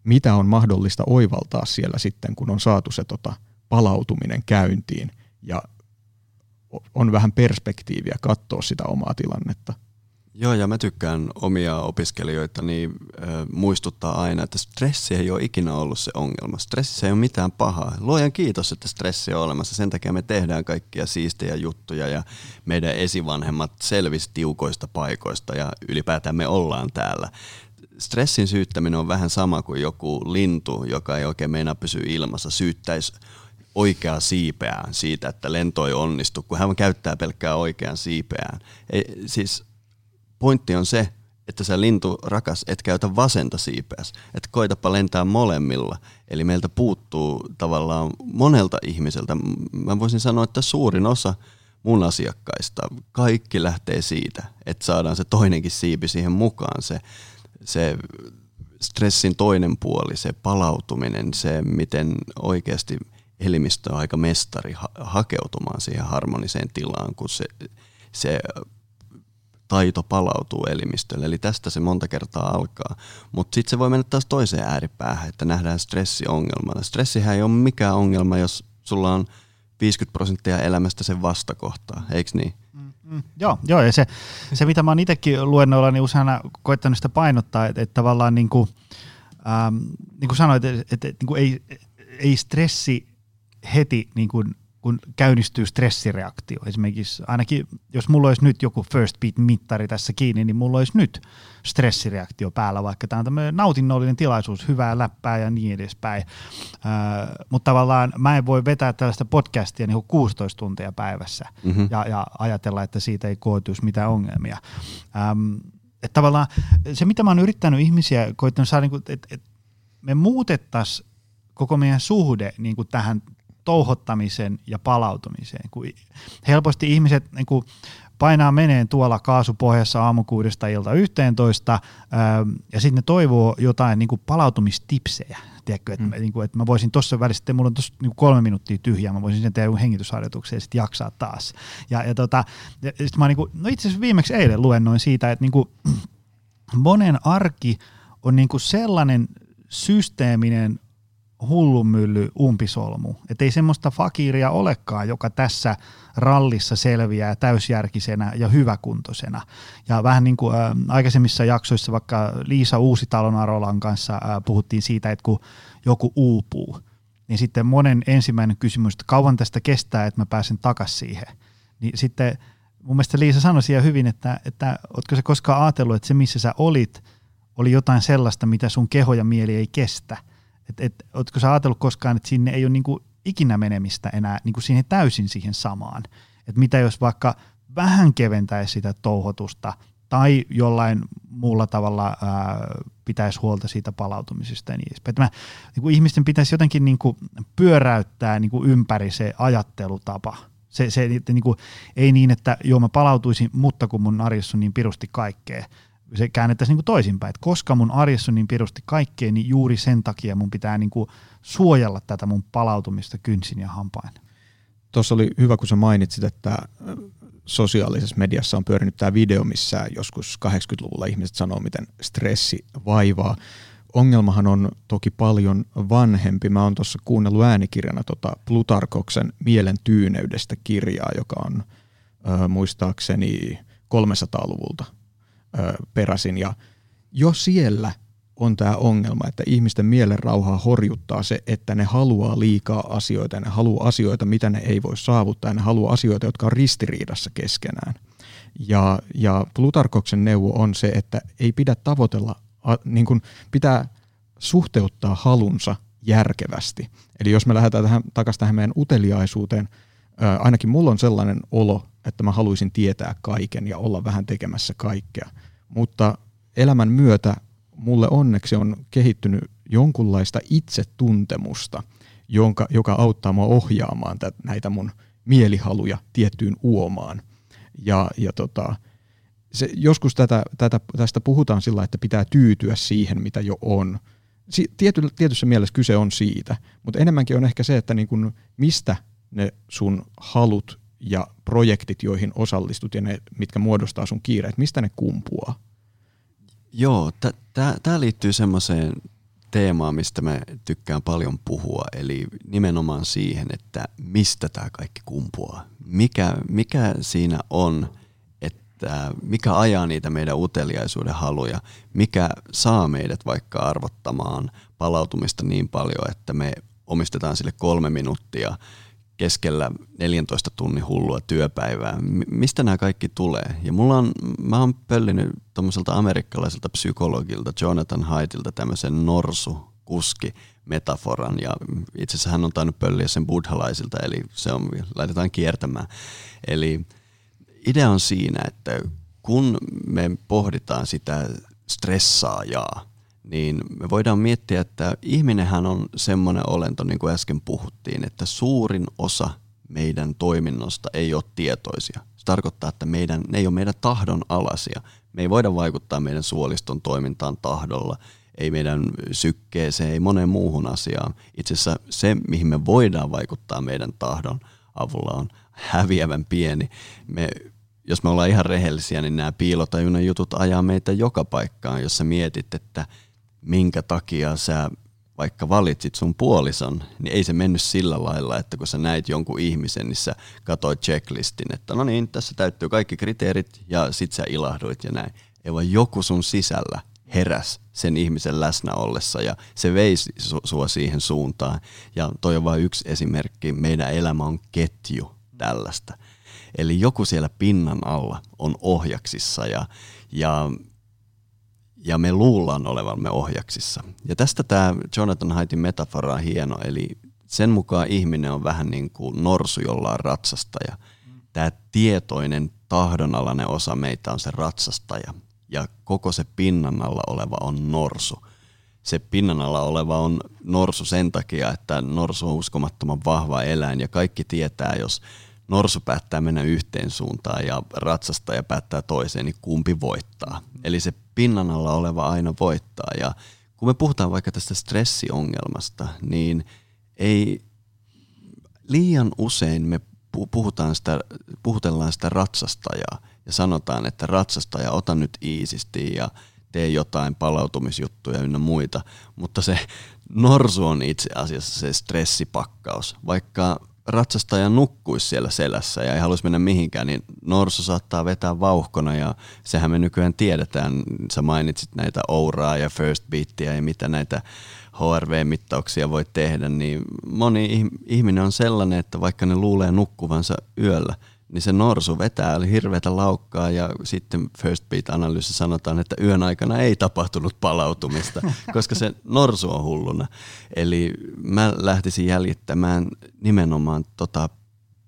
mitä on mahdollista oivaltaa siellä sitten, kun on saatu se tota, palautuminen käyntiin ja on vähän perspektiiviä katsoa sitä omaa tilannetta. Joo, ja mä tykkään omia opiskelijoita niin äh, muistuttaa aina, että stressi ei ole ikinä ollut se ongelma. Stressissä ei ole mitään pahaa. Luojan kiitos, että stressi on olemassa. Sen takia me tehdään kaikkia siistejä juttuja ja meidän esivanhemmat selvisi tiukoista paikoista ja ylipäätään me ollaan täällä. Stressin syyttäminen on vähän sama kuin joku lintu, joka ei oikein meinaa pysyä ilmassa, syyttäisi oikeaa siipeään siitä, että lento ei onnistu, kun hän käyttää pelkkää oikean siipeään. Ei, siis pointti on se, että sä lintu rakas et käytä vasenta siipeäs, että koitapa lentää molemmilla. Eli meiltä puuttuu tavallaan monelta ihmiseltä, mä voisin sanoa, että suurin osa mun asiakkaista, kaikki lähtee siitä, että saadaan se toinenkin siipi siihen mukaan, se, se stressin toinen puoli, se palautuminen, se miten oikeasti elimistö on aika mestari ha- hakeutumaan siihen harmoniseen tilaan, kun se, se taito palautuu elimistölle. Eli tästä se monta kertaa alkaa. Mutta sitten se voi mennä taas toiseen ääripäähän, että nähdään stressi ongelmana. Stressihän ei ole mikään ongelma, jos sulla on 50 prosenttia elämästä sen vastakohtaa, eikö niin? Mm, mm, joo, joo, ja se, se mitä mä oon itsekin luennoilla niin usein koittanut sitä painottaa, että, että tavallaan niin kuin, ähm, niin kuin sanoit, että, että, että niin kuin ei, ei stressi heti niin kuin kun käynnistyy stressireaktio. Esimerkiksi ainakin, jos mulla olisi nyt joku first beat-mittari tässä kiinni, niin mulla olisi nyt stressireaktio päällä, vaikka tämä on tämmöinen nautinnollinen tilaisuus, hyvää läppää ja niin edespäin. Äh, mutta tavallaan mä en voi vetää tällaista podcastia niin 16 tuntia päivässä mm-hmm. ja, ja ajatella, että siitä ei koituisi mitään ongelmia. Ähm, että tavallaan se, mitä mä oon yrittänyt ihmisiä, koittanut saada, niin että et me muutettaisiin koko meidän suhde niin kuin tähän touhottamisen ja palautumiseen. Kun helposti ihmiset niin kuin painaa meneen tuolla kaasupohjassa aamukuudesta ilta 11 ja sitten ne toivoo jotain niin kuin palautumistipsejä. Tiedätkö, että, mm. niin kuin, että mä voisin tuossa välissä, että mulla on tuossa niin kolme minuuttia tyhjää, mä voisin sen tehdä hengitysharjoituksen ja sitten jaksaa taas. Ja, ja, tota, ja sit mä niin kuin, no itse asiassa viimeksi eilen luennoin siitä, että niin kuin, monen arki on niin kuin sellainen systeeminen hullumylly umpisolmu. Että ei semmoista fakiria olekaan, joka tässä rallissa selviää täysjärkisenä ja hyväkuntoisena. Ja vähän niin kuin ä, aikaisemmissa jaksoissa vaikka Liisa Uusitalon Arolan kanssa ä, puhuttiin siitä, että kun joku uupuu, niin sitten monen ensimmäinen kysymys, että kauan tästä kestää, että mä pääsen takaisin siihen. Niin sitten mun mielestä Liisa sanoi siellä hyvin, että, että ootko se koskaan ajatellut, että se missä sä olit, oli jotain sellaista, mitä sun keho ja mieli ei kestä. Et, et, ootko sä ajatellut koskaan, että sinne ei ole niinku ikinä menemistä enää niinku siihen täysin siihen samaan. Että mitä jos vaikka vähän keventäisi sitä touhotusta tai jollain muulla tavalla ää, pitäisi huolta siitä palautumisesta ja niin edespäin. Mä, niin ihmisten pitäisi jotenkin niin pyöräyttää niin kuin ympäri se ajattelutapa. Se, se niin kuin, ei niin, että joo mä palautuisin, mutta kun mun arjessa on niin pirusti kaikkea. Se käännettäisiin niin toisinpäin, että koska mun arjessa on niin pirusti kaikkea, niin juuri sen takia mun pitää niin kuin suojella tätä mun palautumista kynsin ja hampain. Tuossa oli hyvä, kun sä mainitsit, että sosiaalisessa mediassa on pyörinyt tämä video, missä joskus 80-luvulla ihmiset sanoo, miten stressi vaivaa. Ongelmahan on toki paljon vanhempi. Mä oon tuossa kuunnellut äänikirjana tota Plutarkoksen Mielen tyyneydestä kirjaa, joka on ö, muistaakseni 300-luvulta ö, peräisin. Ja jo siellä on tämä ongelma, että ihmisten mielen rauhaa horjuttaa se, että ne haluaa liikaa asioita, ne haluaa asioita, mitä ne ei voi saavuttaa, ne haluaa asioita, jotka on ristiriidassa keskenään. Ja, ja Plutarkoksen neuvo on se, että ei pidä tavoitella, niin kuin pitää suhteuttaa halunsa järkevästi. Eli jos me lähdetään tähän, takaisin tähän meidän uteliaisuuteen, ää, ainakin mulla on sellainen olo, että mä haluaisin tietää kaiken ja olla vähän tekemässä kaikkea. Mutta elämän myötä mulle onneksi on kehittynyt jonkunlaista itsetuntemusta, jonka, joka auttaa mua ohjaamaan tä, näitä mun mielihaluja tiettyyn uomaan. Ja, ja tota, se, joskus tätä, tätä, tästä puhutaan sillä, että pitää tyytyä siihen, mitä jo on. Si, tiety, tietyssä mielessä kyse on siitä, mutta enemmänkin on ehkä se, että niin kun, mistä ne sun halut ja projektit, joihin osallistut ja ne, mitkä muodostaa sun kiireet, mistä ne kumpuaa? Joo, tämä liittyy semmoiseen teemaan, mistä mä tykkään paljon puhua, eli nimenomaan siihen, että mistä tämä kaikki kumpuaa. Mikä, mikä siinä on, että mikä ajaa niitä meidän uteliaisuuden haluja, mikä saa meidät vaikka arvottamaan palautumista niin paljon, että me omistetaan sille kolme minuuttia keskellä 14 tunnin hullua työpäivää. Mistä nämä kaikki tulee? Ja mulla on, mä oon pöllinyt tuommoiselta amerikkalaiselta psykologilta Jonathan Haidilta tämmöisen norsu kuski metaforan ja itse asiassa hän on tainnut pölliä sen buddhalaisilta, eli se on, laitetaan kiertämään. Eli idea on siinä, että kun me pohditaan sitä stressaajaa, niin me voidaan miettiä, että ihminenhän on semmoinen olento, niin kuin äsken puhuttiin, että suurin osa meidän toiminnosta ei ole tietoisia. Se tarkoittaa, että meidän, ne ei ole meidän tahdon alasia. Me ei voida vaikuttaa meidän suoliston toimintaan tahdolla, ei meidän sykkeeseen, ei moneen muuhun asiaan. Itse asiassa se, mihin me voidaan vaikuttaa meidän tahdon avulla on häviävän pieni. Me, jos me ollaan ihan rehellisiä, niin nämä piilotajunnan jutut ajaa meitä joka paikkaan, jos sä mietit, että – minkä takia sä vaikka valitsit sun puolison, niin ei se mennyt sillä lailla, että kun sä näit jonkun ihmisen, niin sä katsoit checklistin, että no niin, tässä täyttyy kaikki kriteerit ja sit sä ilahduit ja näin. Ei vaan joku sun sisällä heräs sen ihmisen läsnä ollessa ja se vei sua siihen suuntaan. Ja toi on vain yksi esimerkki. Meidän elämä on ketju tällaista. Eli joku siellä pinnan alla on ohjaksissa ja, ja ja me luullaan olevamme ohjaksissa. Ja tästä tämä Jonathan Haitin metafora on hieno, eli sen mukaan ihminen on vähän niin kuin norsu, jolla on ratsastaja. Tämä tietoinen tahdonalainen osa meitä on se ratsastaja ja koko se pinnan alla oleva on norsu. Se pinnan alla oleva on norsu sen takia, että norsu on uskomattoman vahva eläin ja kaikki tietää, jos norsu päättää mennä yhteen suuntaan ja ratsastaja päättää toiseen, niin kumpi voittaa. Eli se pinnan alla oleva aina voittaa. Ja kun me puhutaan vaikka tästä stressiongelmasta, niin ei liian usein me puhutaan sitä, puhutellaan sitä ratsastajaa ja sanotaan, että ratsastaja, ota nyt iisisti ja tee jotain palautumisjuttuja ynnä muita, mutta se norsu on itse asiassa se stressipakkaus. Vaikka ratsastaja nukkuisi siellä selässä ja ei haluaisi mennä mihinkään, niin norsu saattaa vetää vauhkona ja sehän me nykyään tiedetään. Sä mainitsit näitä ouraa ja first beatia ja mitä näitä HRV-mittauksia voi tehdä, niin moni ihminen on sellainen, että vaikka ne luulee nukkuvansa yöllä, niin se norsu vetää oli hirveätä laukkaa ja sitten First Beat-analyysi sanotaan, että yön aikana ei tapahtunut palautumista, koska se norsu on hulluna. Eli mä lähtisin jäljittämään nimenomaan tota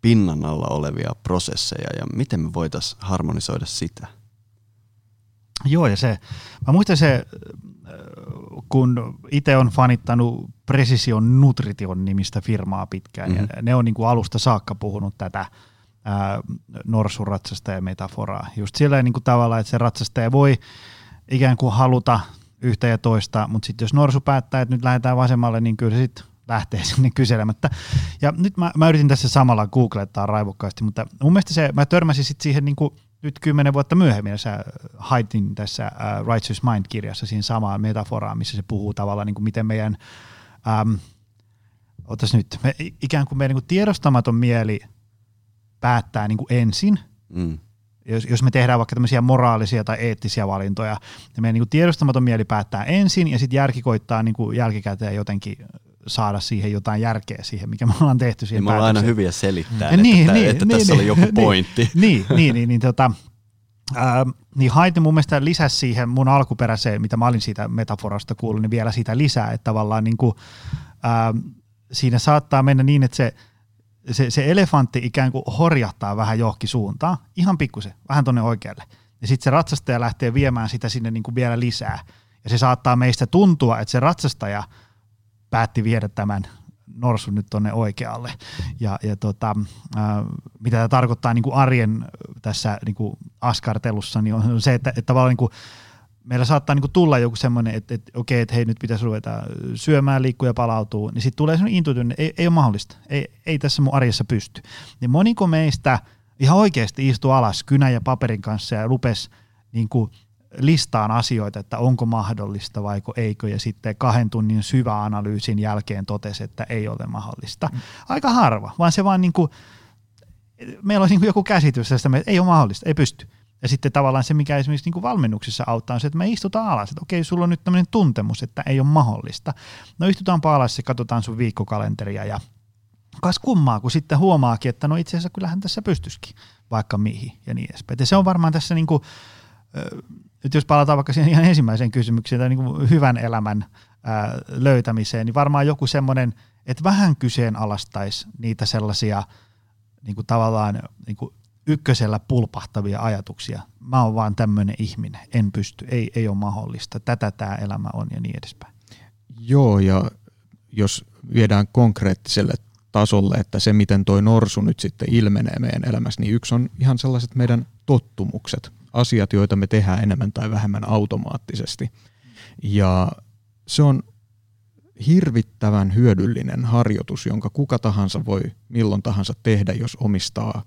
pinnan alla olevia prosesseja ja miten me voitaisiin harmonisoida sitä. Joo, ja se, mä muistan se, kun itse on fanittanut Precision Nutrition nimistä firmaa pitkään, mm-hmm. ja ne on niin kuin alusta saakka puhunut tätä norsuratsastajan metaforaa. Just sillä niin tavalla, että se ratsastaja voi ikään kuin haluta yhtä ja toista, mutta sitten jos norsu päättää, että nyt lähdetään vasemmalle, niin kyllä se sitten lähtee sinne kyselemättä. Ja nyt mä, mä yritin tässä samalla googlettaa raivokkaasti, mutta mun mielestä se, mä törmäsin sitten siihen niin kuin nyt kymmenen vuotta myöhemmin, ja Haitin tässä uh, Righteous Mind-kirjassa siinä samaan metaforaan, missä se puhuu tavallaan niin kuin miten meidän, um, otas nyt, me, ikään kuin meidän niin kuin tiedostamaton mieli päättää niin kuin ensin, mm. jos, jos me tehdään vaikka tämmöisiä moraalisia tai eettisiä valintoja, niin meidän niin kuin tiedostamaton mieli päättää ensin, ja sitten järki koittaa niin kuin jälkikäteen jotenkin saada siihen jotain järkeä siihen, mikä me ollaan tehty siihen niin me ollaan aina hyviä selittää, että, niin, niin, että niin, tässä niin, oli joku niin, pointti. Niin, niin, niin, niin, tota, ää, niin Haiti mun mielestä lisäsi siihen mun alkuperäiseen, mitä mä olin siitä metaforasta kuullut, niin vielä siitä lisää, että tavallaan niin kuin, ää, siinä saattaa mennä niin, että se, se, se elefantti ikään kuin horjahtaa vähän johonkin suuntaan, ihan pikkusen, vähän tuonne oikealle. Ja sitten se ratsastaja lähtee viemään sitä sinne niin kuin vielä lisää. Ja se saattaa meistä tuntua, että se ratsastaja – päätti viedä tämän norsun nyt tuonne oikealle. Ja, ja tota, ää, mitä tämä tarkoittaa niin kuin arjen tässä niin kuin askartelussa, niin on se, että, että tavallaan niin kuin meillä saattaa niin kuin tulla joku semmoinen, että, että okei, että hei nyt pitäisi ruveta syömään, liikkua ja palautuu, niin sitten tulee semmoinen intuitiivinen, ei, ei ole mahdollista, ei, ei tässä mun arjessa pysty. Niin moniko meistä ihan oikeasti istuu alas kynän ja paperin kanssa ja rupesi niin kuin listaan asioita, että onko mahdollista vai eikö, ja sitten kahden tunnin syvä analyysin jälkeen totesi, että ei ole mahdollista. Mm. Aika harva, vaan se vaan niin kuin, meillä on niin kuin joku käsitys tästä, että ei ole mahdollista, ei pysty. Ja sitten tavallaan se, mikä esimerkiksi niin kuin valmennuksissa auttaa, on se, että me istutaan alas, että okei, sulla on nyt tämmöinen tuntemus, että ei ole mahdollista. No istutaanpa alas ja katsotaan sun viikkokalenteria ja kas kummaa, kun sitten huomaakin, että no itse asiassa kyllähän tässä pystyskin vaikka mihin ja niin edespäin. Ja se on varmaan tässä niin kuin, nyt jos palataan vaikka siihen ihan ensimmäiseen kysymykseen, tai niin kuin hyvän elämän löytämiseen, niin varmaan joku semmoinen, että vähän kyseenalaistaisi niitä sellaisia niin kuin tavallaan niin kuin ykkösellä pulpahtavia ajatuksia. Mä oon vaan tämmöinen ihminen, en pysty, ei, ei ole mahdollista, tätä tämä elämä on ja niin edespäin. Joo, ja jos viedään konkreettiselle tasolle, että se miten toi norsu nyt sitten ilmenee meidän elämässä, niin yksi on ihan sellaiset meidän tottumukset asiat, joita me tehdään enemmän tai vähemmän automaattisesti. Ja se on hirvittävän hyödyllinen harjoitus, jonka kuka tahansa voi milloin tahansa tehdä, jos omistaa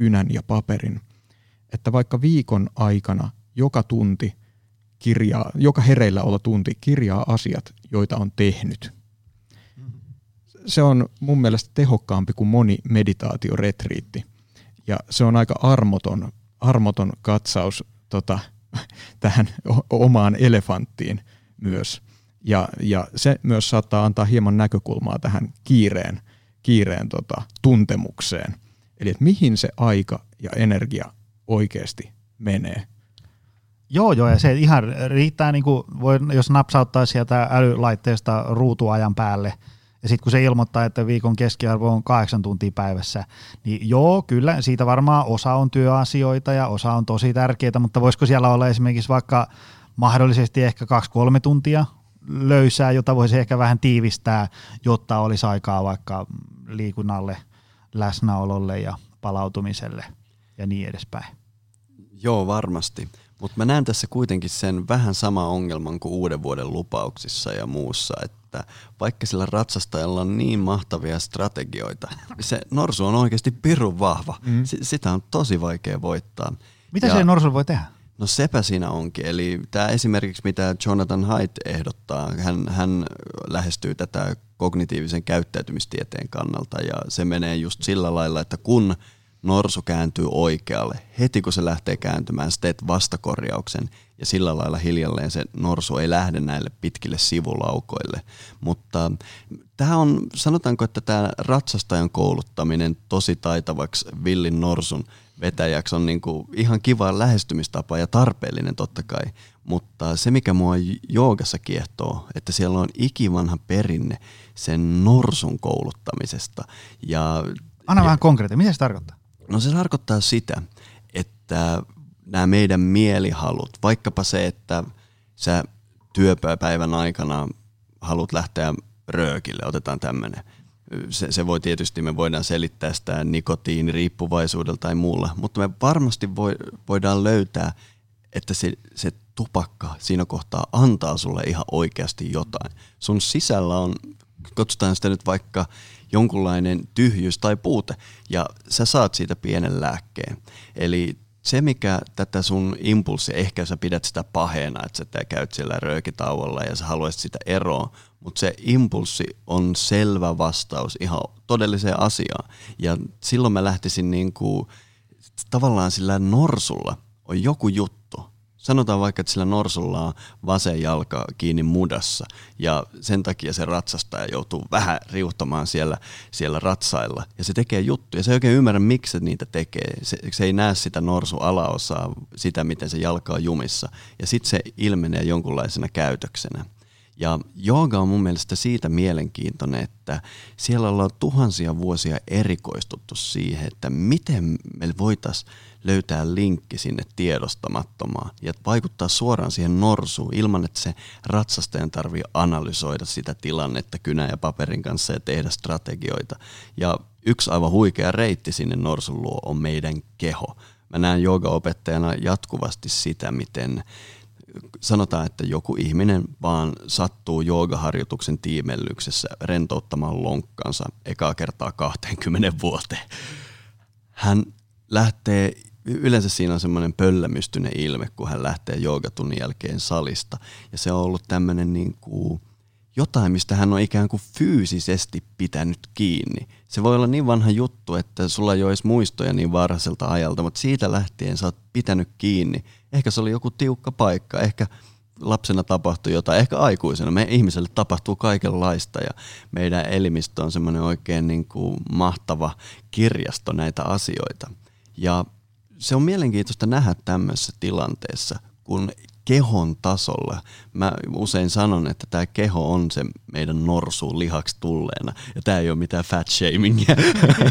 kynän ja paperin. Että vaikka viikon aikana joka tunti kirjaa, joka hereillä olla tunti kirjaa asiat, joita on tehnyt. Se on mun mielestä tehokkaampi kuin moni meditaatioretriitti. Ja se on aika armoton armoton katsaus tota, tähän omaan elefanttiin myös. Ja, ja se myös saattaa antaa hieman näkökulmaa tähän kiireen, kiireen tota, tuntemukseen. Eli että mihin se aika ja energia oikeasti menee. Joo, joo, ja se ihan riittää, niin kuin voi, jos napsauttaa sieltä älylaitteesta ruutuajan päälle – ja sitten kun se ilmoittaa, että viikon keskiarvo on kahdeksan tuntia päivässä, niin joo, kyllä, siitä varmaan osa on työasioita ja osa on tosi tärkeää, mutta voisiko siellä olla esimerkiksi vaikka mahdollisesti ehkä kaksi-kolme tuntia löysää, jota voisi ehkä vähän tiivistää, jotta olisi aikaa vaikka liikunnalle, läsnäololle ja palautumiselle ja niin edespäin. Joo, varmasti. Mutta mä näen tässä kuitenkin sen vähän sama ongelman kuin uuden vuoden lupauksissa ja muussa, että vaikka sillä ratsastajalla on niin mahtavia strategioita, niin se norsu on oikeasti pirun vahva. Mm. S- sitä on tosi vaikea voittaa. Mitä ja, se norsu voi tehdä? No sepä siinä onkin. Eli tämä esimerkiksi, mitä Jonathan Haidt ehdottaa, hän, hän lähestyy tätä kognitiivisen käyttäytymistieteen kannalta ja se menee just sillä lailla, että kun norsu kääntyy oikealle. Heti kun se lähtee kääntymään, sä teet vastakorjauksen ja sillä lailla hiljalleen se norsu ei lähde näille pitkille sivulaukoille. Mutta tämä on, sanotaanko, että tämä ratsastajan kouluttaminen tosi taitavaksi villin norsun vetäjäksi on niinku ihan kiva lähestymistapa ja tarpeellinen totta kai. Mutta se, mikä mua joogassa kiehtoo, että siellä on ikivanha perinne sen norsun kouluttamisesta. Ja, Anna ja, vähän konkreettisesti, mitä se tarkoittaa? No se tarkoittaa sitä, että nämä meidän mielihalut, vaikkapa se, että sä työpäivän aikana haluat lähteä röökille, otetaan tämmöinen. Se, se voi tietysti, me voidaan selittää sitä nikotiiniriippuvaisuudella tai muulla, mutta me varmasti voi, voidaan löytää, että se, se tupakka siinä kohtaa antaa sulle ihan oikeasti jotain. Sun sisällä on, kutsutaan sitä nyt vaikka jonkunlainen tyhjyys tai puute, ja sä saat siitä pienen lääkkeen. Eli se, mikä tätä sun impulssia, ehkä sä pidät sitä paheena, että sä käyt siellä röökitauolla ja sä haluaisit sitä eroa, mutta se impulssi on selvä vastaus ihan todelliseen asiaan. Ja silloin mä lähtisin niin kuin, tavallaan sillä norsulla on joku juttu, Sanotaan vaikka, että sillä norsulla on vasen jalka kiinni mudassa ja sen takia se ratsastaja joutuu vähän riuhtamaan siellä, siellä ratsailla. Ja se tekee juttuja. Se ei oikein ymmärrä, miksi se niitä tekee. Se, se ei näe sitä norsu alaosaa, sitä miten se jalka on jumissa. Ja sitten se ilmenee jonkunlaisena käytöksenä. Ja jooga on mun mielestä siitä mielenkiintoinen, että siellä ollaan tuhansia vuosia erikoistuttu siihen, että miten me voitaisiin löytää linkki sinne tiedostamattomaan ja vaikuttaa suoraan siihen norsuun ilman, että se ratsastajan tarvii analysoida sitä tilannetta kynä ja paperin kanssa ja tehdä strategioita. Ja yksi aivan huikea reitti sinne norsun luo on meidän keho. Mä näen joogaopettajana jatkuvasti sitä, miten sanotaan, että joku ihminen vaan sattuu joogaharjoituksen tiimellyksessä rentouttamaan lonkkansa ekaa kertaa 20 vuoteen. Hän lähtee yleensä siinä on semmoinen pöllämystyinen ilme, kun hän lähtee joogatunnin jälkeen salista. Ja se on ollut tämmöinen niin kuin jotain, mistä hän on ikään kuin fyysisesti pitänyt kiinni. Se voi olla niin vanha juttu, että sulla ei ole edes muistoja niin varhaiselta ajalta, mutta siitä lähtien sä oot pitänyt kiinni. Ehkä se oli joku tiukka paikka, ehkä lapsena tapahtui jotain, ehkä aikuisena. Me ihmiselle tapahtuu kaikenlaista ja meidän elimistö on semmoinen oikein niin kuin mahtava kirjasto näitä asioita. Ja se on mielenkiintoista nähdä tämmöisessä tilanteessa, kun kehon tasolla, mä usein sanon, että tämä keho on se meidän norsuun lihaksi tulleena, ja tämä ei ole mitään fat shamingia.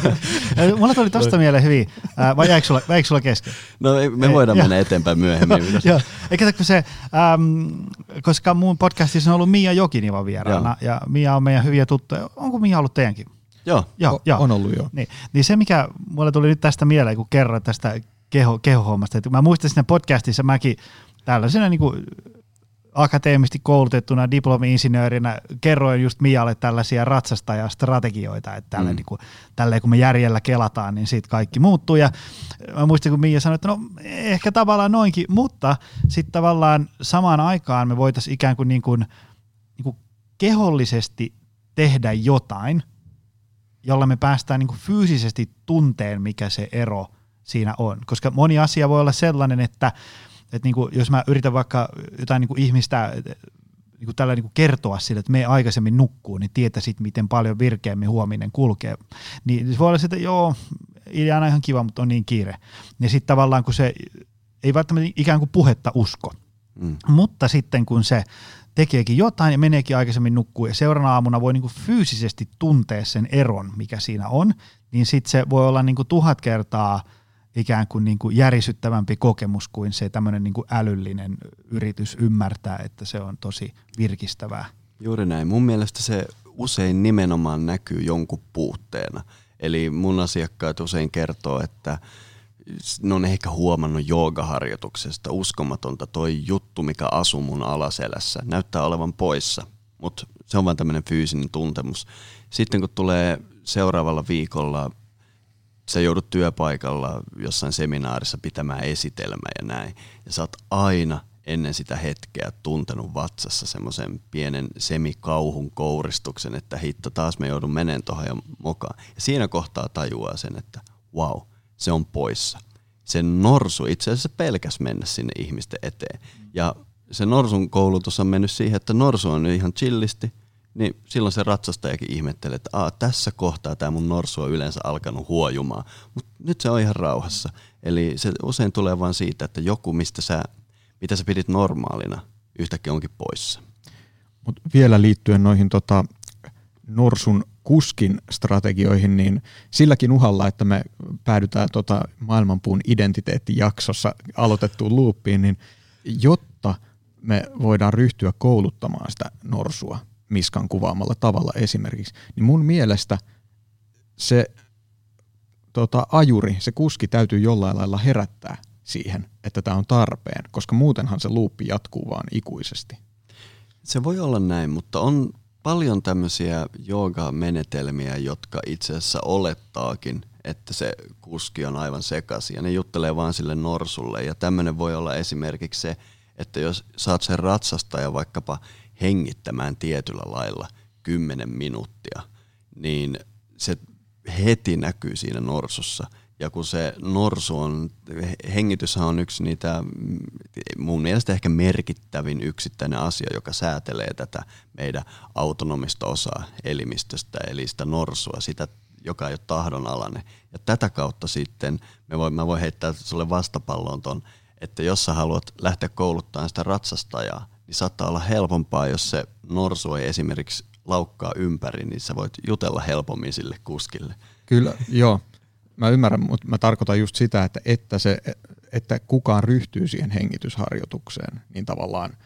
Mulla tuli tosta mieleen hyvin, äh, vai jäikö sulla, jäikö sulla kesken? No me voidaan ei, mennä ja. eteenpäin myöhemmin. Joo, eikä se, ähm, koska mun podcastissa on ollut Mia Jokiniva vieraana, ja. ja Mia on meidän hyviä tuttuja. Onko Mia ollut teidänkin? Joo, joo, joo. on ollut jo. Niin, niin se, mikä mulle tuli nyt tästä mieleen, kun kerroin tästä keho, kehohommasta. että mä muistan siinä podcastissa mäkin tällaisena niin kuin akateemisesti koulutettuna diplomi-insinöörinä kerroin just Mialle tällaisia ratsastajastrategioita, että tälle, mm. niin kuin, tälleen kun me järjellä kelataan, niin siitä kaikki muuttuu. Ja mä muistin, kun Mia sanoi, että no ehkä tavallaan noinkin, mutta sitten tavallaan samaan aikaan me voitaisiin ikään kuin, niin kuin, niin kuin kehollisesti tehdä jotain, jolla me päästään niin kuin fyysisesti tunteen, mikä se ero – siinä on. Koska moni asia voi olla sellainen, että, että niin kuin, jos mä yritän vaikka jotain niin kuin ihmistä niin kuin tällä niin kuin kertoa sille, että me aikaisemmin nukkuu, niin tietäisit, miten paljon virkeämmin huominen kulkee. Niin se voi olla että joo, ideana ihan kiva, mutta on niin kiire. Ja sitten tavallaan, kun se ei välttämättä ikään kuin puhetta usko, mm. mutta sitten kun se tekeekin jotain ja meneekin aikaisemmin nukkuu ja seuraavana aamuna voi niinku fyysisesti tuntea sen eron, mikä siinä on, niin sitten se voi olla niinku tuhat kertaa – ikään kuin, niin kuin järisyttävämpi kokemus kuin se tämmöinen niin kuin älyllinen yritys ymmärtää, että se on tosi virkistävää. Juuri näin. Mun mielestä se usein nimenomaan näkyy jonkun puutteena. Eli mun asiakkaat usein kertoo, että ne on ehkä huomannut joogaharjoituksesta uskomatonta toi juttu, mikä asuu mun alaselässä. Näyttää olevan poissa, mutta se on vain tämmöinen fyysinen tuntemus. Sitten kun tulee seuraavalla viikolla sä joudut työpaikalla jossain seminaarissa pitämään esitelmä ja näin. Ja sä oot aina ennen sitä hetkeä tuntenut vatsassa semmoisen pienen semikauhun kouristuksen, että hitto taas me joudun menemään tuohon ja mokaan. Ja siinä kohtaa tajuaa sen, että wow, se on poissa. Se norsu itse asiassa pelkäs mennä sinne ihmisten eteen. Ja se norsun koulutus on mennyt siihen, että norsu on ihan chillisti, niin silloin se ratsastajakin ihmettelee, että Aa, tässä kohtaa tämä mun norsu on yleensä alkanut huojumaan, mutta nyt se on ihan rauhassa. Eli se usein tulee vain siitä, että joku, mistä sä, mitä sä pidit normaalina, yhtäkkiä onkin poissa. Mut vielä liittyen noihin tota, norsun kuskin strategioihin, niin silläkin uhalla, että me päädytään tota maailmanpuun identiteettijaksossa aloitettuun luuppiin, niin jotta me voidaan ryhtyä kouluttamaan sitä norsua Miskan kuvaamalla tavalla esimerkiksi, niin mun mielestä se tota, ajuri, se kuski täytyy jollain lailla herättää siihen, että tämä on tarpeen, koska muutenhan se luuppi jatkuu vaan ikuisesti. Se voi olla näin, mutta on paljon tämmöisiä menetelmiä, jotka itse asiassa olettaakin, että se kuski on aivan sekaisin ja ne juttelee vaan sille norsulle. Ja tämmöinen voi olla esimerkiksi se, että jos saat sen ratsastaja vaikkapa hengittämään tietyllä lailla 10 minuuttia, niin se heti näkyy siinä norsussa. Ja kun se norsu on, hengityshän on yksi niitä mun mielestä ehkä merkittävin yksittäinen asia, joka säätelee tätä meidän autonomista osaa elimistöstä, eli sitä norsua, sitä, joka ei ole tahdonalainen. Ja tätä kautta sitten me voi, mä voin heittää sulle vastapallon ton, että jos sä haluat lähteä kouluttamaan sitä ratsastajaa, niin saattaa olla helpompaa, jos se norsu ei esimerkiksi laukkaa ympäri, niin sä voit jutella helpommin sille kuskille. Kyllä, joo. Mä ymmärrän, mutta mä tarkoitan just sitä, että, että, se, että kukaan ryhtyy siihen hengitysharjoitukseen, niin tavallaan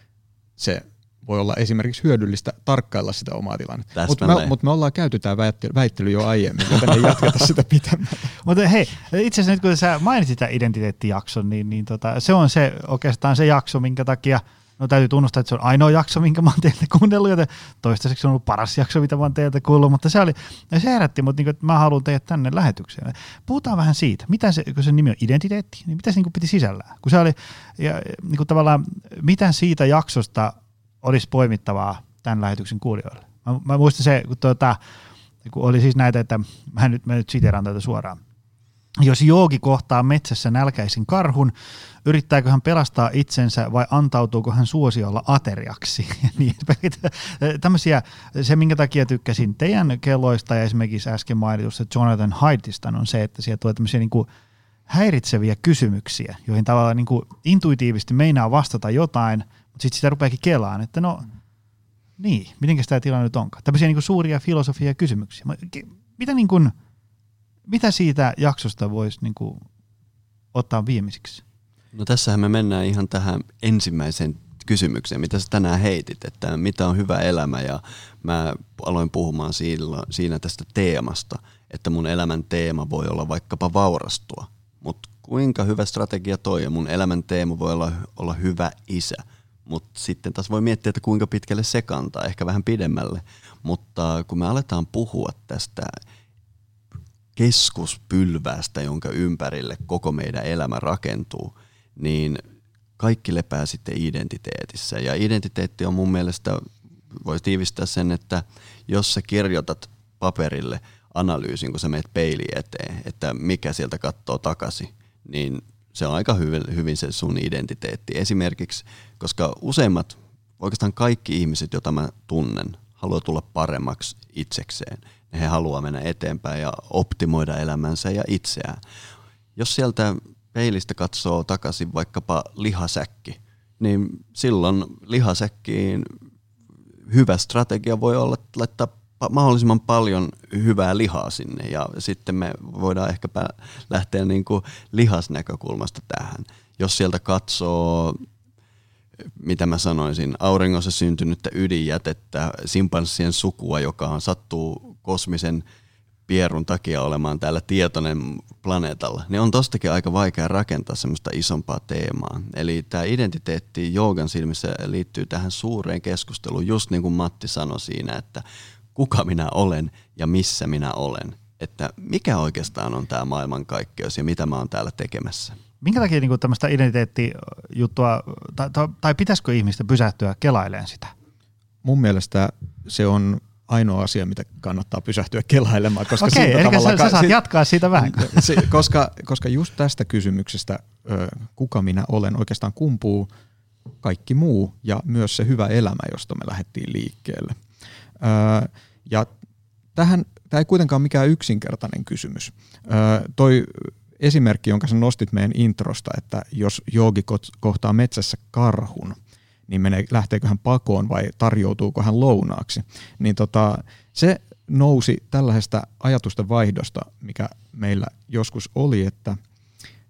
se voi olla esimerkiksi hyödyllistä tarkkailla sitä omaa tilannetta. Mutta me, mut me ollaan käyty tämä väittely, väittely jo aiemmin, joten ei jatketa sitä pitemmälle. Mutta hei, itse asiassa nyt kun sä mainitsit tämän identiteettijakson, niin, niin tota, se on se oikeastaan se jakso, minkä takia – No täytyy tunnustaa, että se on ainoa jakso, minkä mä oon teiltä kuunnellut, joten toistaiseksi on ollut paras jakso, mitä mä oon teiltä kuullut, mutta se, oli, se herätti mut, niin kuin, että mä haluan teidät tänne lähetykseen. Puhutaan vähän siitä, mitä se, kun se nimi on identiteetti, niin mitä se niin kuin piti sisällään? Kun se oli, ja, niin kuin tavallaan, mitä siitä jaksosta olisi poimittavaa tämän lähetyksen kuulijoille? Mä, mä muistan se, kun, tuota, kun oli siis näitä, että mä nyt, mä nyt siteraan tätä suoraan. Jos joogi kohtaa metsässä nälkäisin karhun, yrittääkö hän pelastaa itsensä vai antautuuko hän suosiolla ateriaksi? niin, tämmöisiä, se minkä takia tykkäsin teidän kelloista ja esimerkiksi äsken mainitusta Jonathan Haidista on se, että siellä tulee tämmöisiä niin kuin häiritseviä kysymyksiä, joihin tavallaan niin kuin intuitiivisesti meinaa vastata jotain, mutta sitten sitä rupeakin kelaan, että no niin, miten tämä tilanne nyt onkaan? Tämmöisiä niin kuin suuria filosofia kysymyksiä. Mitä, niin kuin, mitä siitä jaksosta voisi niin kuin, ottaa viimeisiksi? No tässähän me mennään ihan tähän ensimmäiseen kysymykseen, mitä sä tänään heitit, että mitä on hyvä elämä. Ja mä aloin puhumaan siinä, tästä teemasta, että mun elämän teema voi olla vaikkapa vaurastua, mutta kuinka hyvä strategia toi? Ja mun elämän teema voi olla, olla hyvä isä, mutta sitten taas voi miettiä, että kuinka pitkälle se kantaa, ehkä vähän pidemmälle, mutta kun me aletaan puhua tästä keskuspylvästä, jonka ympärille koko meidän elämä rakentuu, niin kaikki lepää sitten identiteetissä. Ja identiteetti on mun mielestä, voi tiivistää sen, että jos sä kirjoitat paperille analyysin, kun sä meet peili eteen, että mikä sieltä katsoo takaisin, niin se on aika hyvin, hyvin se sun identiteetti. Esimerkiksi, koska useimmat, oikeastaan kaikki ihmiset, joita mä tunnen, haluaa tulla paremmaksi itsekseen. He haluaa mennä eteenpäin ja optimoida elämänsä ja itseään. Jos sieltä peilistä katsoo takaisin vaikkapa lihasäkki, niin silloin lihasäkkiin hyvä strategia voi olla laittaa mahdollisimman paljon hyvää lihaa sinne ja sitten me voidaan ehkä lähteä niin kuin lihasnäkökulmasta tähän. Jos sieltä katsoo, mitä mä sanoisin, auringossa syntynyttä ydinjätettä, simpanssien sukua, joka on sattuu kosmisen pierun takia olemaan täällä tietoinen planeetalla, niin on tostakin aika vaikea rakentaa semmoista isompaa teemaa. Eli tämä identiteetti joogan silmissä liittyy tähän suureen keskusteluun, just niin kuin Matti sanoi siinä, että kuka minä olen ja missä minä olen. Että mikä oikeastaan on tämä maailmankaikkeus ja mitä mä oon täällä tekemässä. Minkä takia niin tämmöistä identiteettijuttua, tai, tai, tai pitäisikö ihmistä pysähtyä kelailemaan sitä? Mun mielestä se on ainoa asia, mitä kannattaa pysähtyä kelailemaan. Koska Okei, sillä eli sä, ka- sä saat jatkaa siitä vähän. se, koska, koska just tästä kysymyksestä, kuka minä olen, oikeastaan kumpuu kaikki muu ja myös se hyvä elämä, josta me lähdettiin liikkeelle. Ja tähän, tämä ei kuitenkaan ole mikään yksinkertainen kysymys. Toi esimerkki, jonka sä nostit meidän introsta, että jos joogi kohtaa metsässä karhun, niin menee, lähteekö hän pakoon vai tarjoutuuko hän lounaaksi, niin tota, se nousi tällaisesta ajatusten vaihdosta, mikä meillä joskus oli, että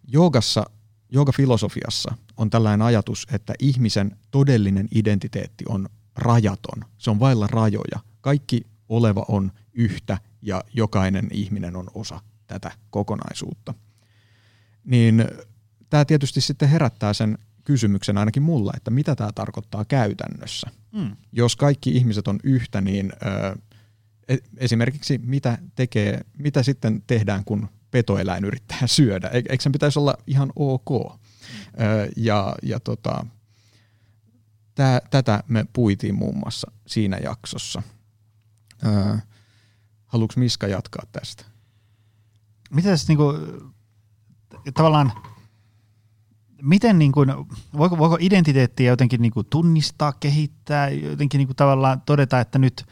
joogassa, joogafilosofiassa on tällainen ajatus, että ihmisen todellinen identiteetti on rajaton. Se on vailla rajoja. Kaikki oleva on yhtä ja jokainen ihminen on osa tätä kokonaisuutta. Niin tämä tietysti sitten herättää sen kysymyksen ainakin mulla, että mitä tämä tarkoittaa käytännössä. Mm. Jos kaikki ihmiset on yhtä, niin ö, e- esimerkiksi mitä, tekee, mitä sitten tehdään, kun petoeläin yrittää syödä? E- Eikö sen pitäisi olla ihan ok? Ö, ja ja tota, tää, tätä me puitiin muun muassa siinä jaksossa. Ö, haluatko Miska jatkaa tästä? Mitäs niinku, tavallaan, miten niinku, voiko, voiko identiteettiä jotenkin niinku tunnistaa, kehittää, jotenkin niinku tavallaan todeta, että nyt,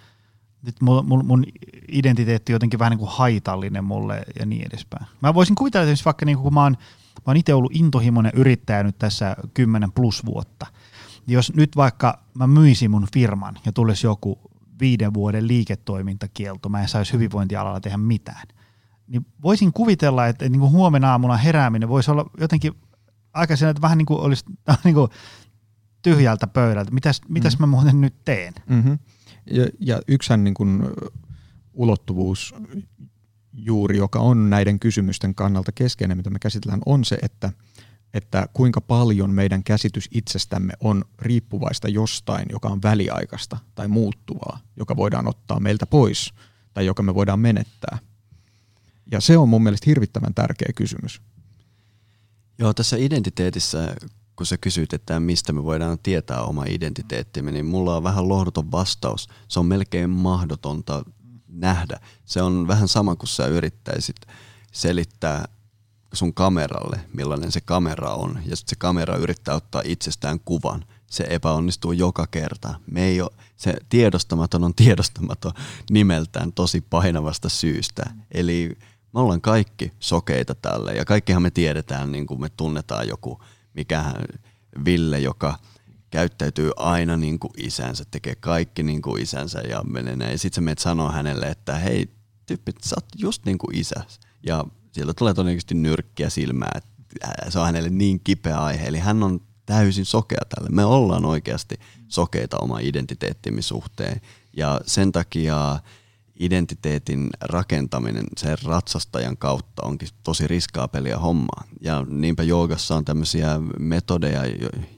nyt mun, mun, identiteetti on jotenkin vähän niinku haitallinen mulle ja niin edespäin. Mä voisin kuvitella, että vaikka niinku, kun mä oon, mä oon itse ollut intohimoinen yrittäjä nyt tässä 10 plus vuotta, niin jos nyt vaikka mä myisin mun firman ja tulisi joku viiden vuoden liiketoimintakielto, mä en saisi hyvinvointialalla tehdä mitään, niin voisin kuvitella, että niin kuin huomenna aamuna herääminen voisi olla jotenkin aika sen, että vähän niin kuin olisi niin kuin tyhjältä pöydältä. Mitäs, mitäs mä muuten nyt teen? Mm-hmm. Ja, ja yksihän niin kuin ulottuvuus juuri, joka on näiden kysymysten kannalta keskeinen, mitä me käsitellään, on se, että, että kuinka paljon meidän käsitys itsestämme on riippuvaista jostain, joka on väliaikaista tai muuttuvaa, joka voidaan ottaa meiltä pois tai joka me voidaan menettää. Ja se on mun mielestä hirvittävän tärkeä kysymys. Joo, tässä identiteetissä, kun sä kysyt, että mistä me voidaan tietää oma identiteettimme, niin mulla on vähän lohduton vastaus. Se on melkein mahdotonta nähdä. Se on vähän sama kuin sä yrittäisit selittää sun kameralle, millainen se kamera on, ja sitten se kamera yrittää ottaa itsestään kuvan. Se epäonnistuu joka kerta. Me ei ole, se tiedostamaton on tiedostamaton nimeltään tosi painavasta syystä. Eli me ollaan kaikki sokeita tälle, ja kaikkihan me tiedetään, niin kuin me tunnetaan joku, mikähän Ville, joka käyttäytyy aina niin kuin isänsä, tekee kaikki niin kuin isänsä ja menee näin. Sitten sä menet sanoa hänelle, että hei tyyppi, sä oot just niin kuin isä. Ja sieltä tulee todennäköisesti nyrkkiä silmää, että se on hänelle niin kipeä aihe. Eli hän on täysin sokea tälle. Me ollaan oikeasti sokeita oma identiteettimme suhteen. Ja sen takia identiteetin rakentaminen sen ratsastajan kautta onkin tosi riskaapelia hommaa. Ja niinpä joogassa on tämmöisiä metodeja,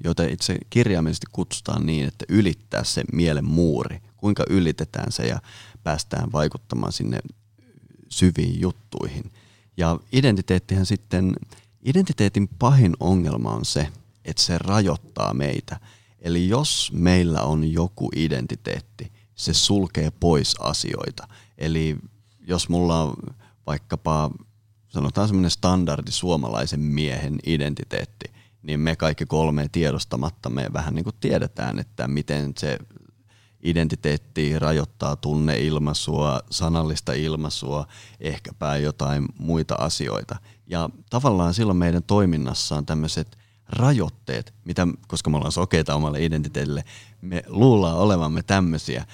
joita itse kirjaimellisesti kutsutaan niin, että ylittää se mielen muuri. Kuinka ylitetään se ja päästään vaikuttamaan sinne syviin juttuihin. Ja identiteettihän sitten, identiteetin pahin ongelma on se, että se rajoittaa meitä. Eli jos meillä on joku identiteetti, se sulkee pois asioita. Eli jos mulla on vaikkapa, sanotaan semmoinen standardi suomalaisen miehen identiteetti, niin me kaikki kolme tiedostamatta me vähän niin kuin tiedetään, että miten se identiteetti rajoittaa tunneilmaisua, sanallista ilmaisua, ehkäpä jotain muita asioita. Ja tavallaan silloin meidän toiminnassa on tämmöiset rajoitteet, mitä, koska me ollaan sokeita omalle identiteetille, me luullaan olevamme tämmöisiä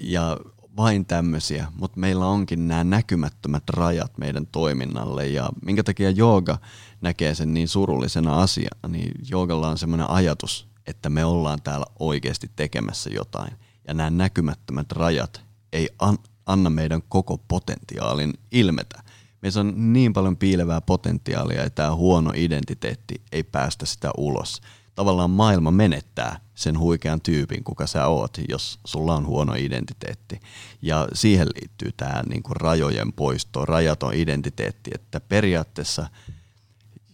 ja vain tämmöisiä, mutta meillä onkin nämä näkymättömät rajat meidän toiminnalle ja minkä takia jooga näkee sen niin surullisena asiana, niin joogalla on semmoinen ajatus, että me ollaan täällä oikeasti tekemässä jotain ja nämä näkymättömät rajat ei an, anna meidän koko potentiaalin ilmetä. Meissä on niin paljon piilevää potentiaalia ja tämä huono identiteetti ei päästä sitä ulos. Tavallaan maailma menettää sen huikean tyypin, kuka sä oot, jos sulla on huono identiteetti. Ja siihen liittyy tämä niinku rajojen poisto, rajaton identiteetti, että periaatteessa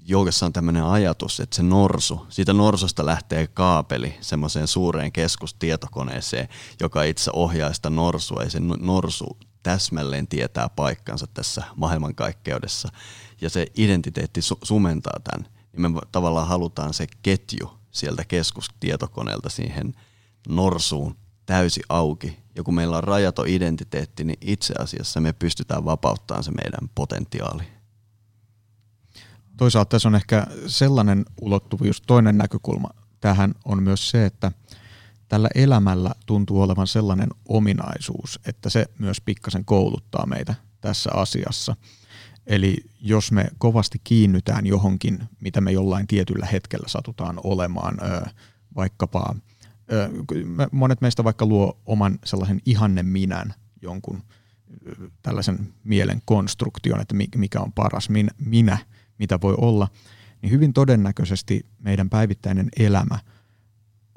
joogassa on tämmöinen ajatus, että se norsu, siitä norsusta lähtee kaapeli semmoiseen suureen keskustietokoneeseen, joka itse ohjaa sitä norsua ja se norsu täsmälleen tietää paikkansa tässä maailmankaikkeudessa ja se identiteetti su- sumentaa tämän, niin me tavallaan halutaan se ketju sieltä keskustietokoneelta siihen norsuun täysi auki. Ja kun meillä on rajaton identiteetti, niin itse asiassa me pystytään vapauttamaan se meidän potentiaali. Toisaalta tässä on ehkä sellainen ulottuvuus, toinen näkökulma tähän on myös se, että tällä elämällä tuntuu olevan sellainen ominaisuus, että se myös pikkasen kouluttaa meitä tässä asiassa. Eli jos me kovasti kiinnytään johonkin, mitä me jollain tietyllä hetkellä satutaan olemaan, vaikkapa monet meistä vaikka luo oman sellaisen ihanne minän jonkun tällaisen mielen konstruktion, että mikä on paras minä, mitä voi olla, niin hyvin todennäköisesti meidän päivittäinen elämä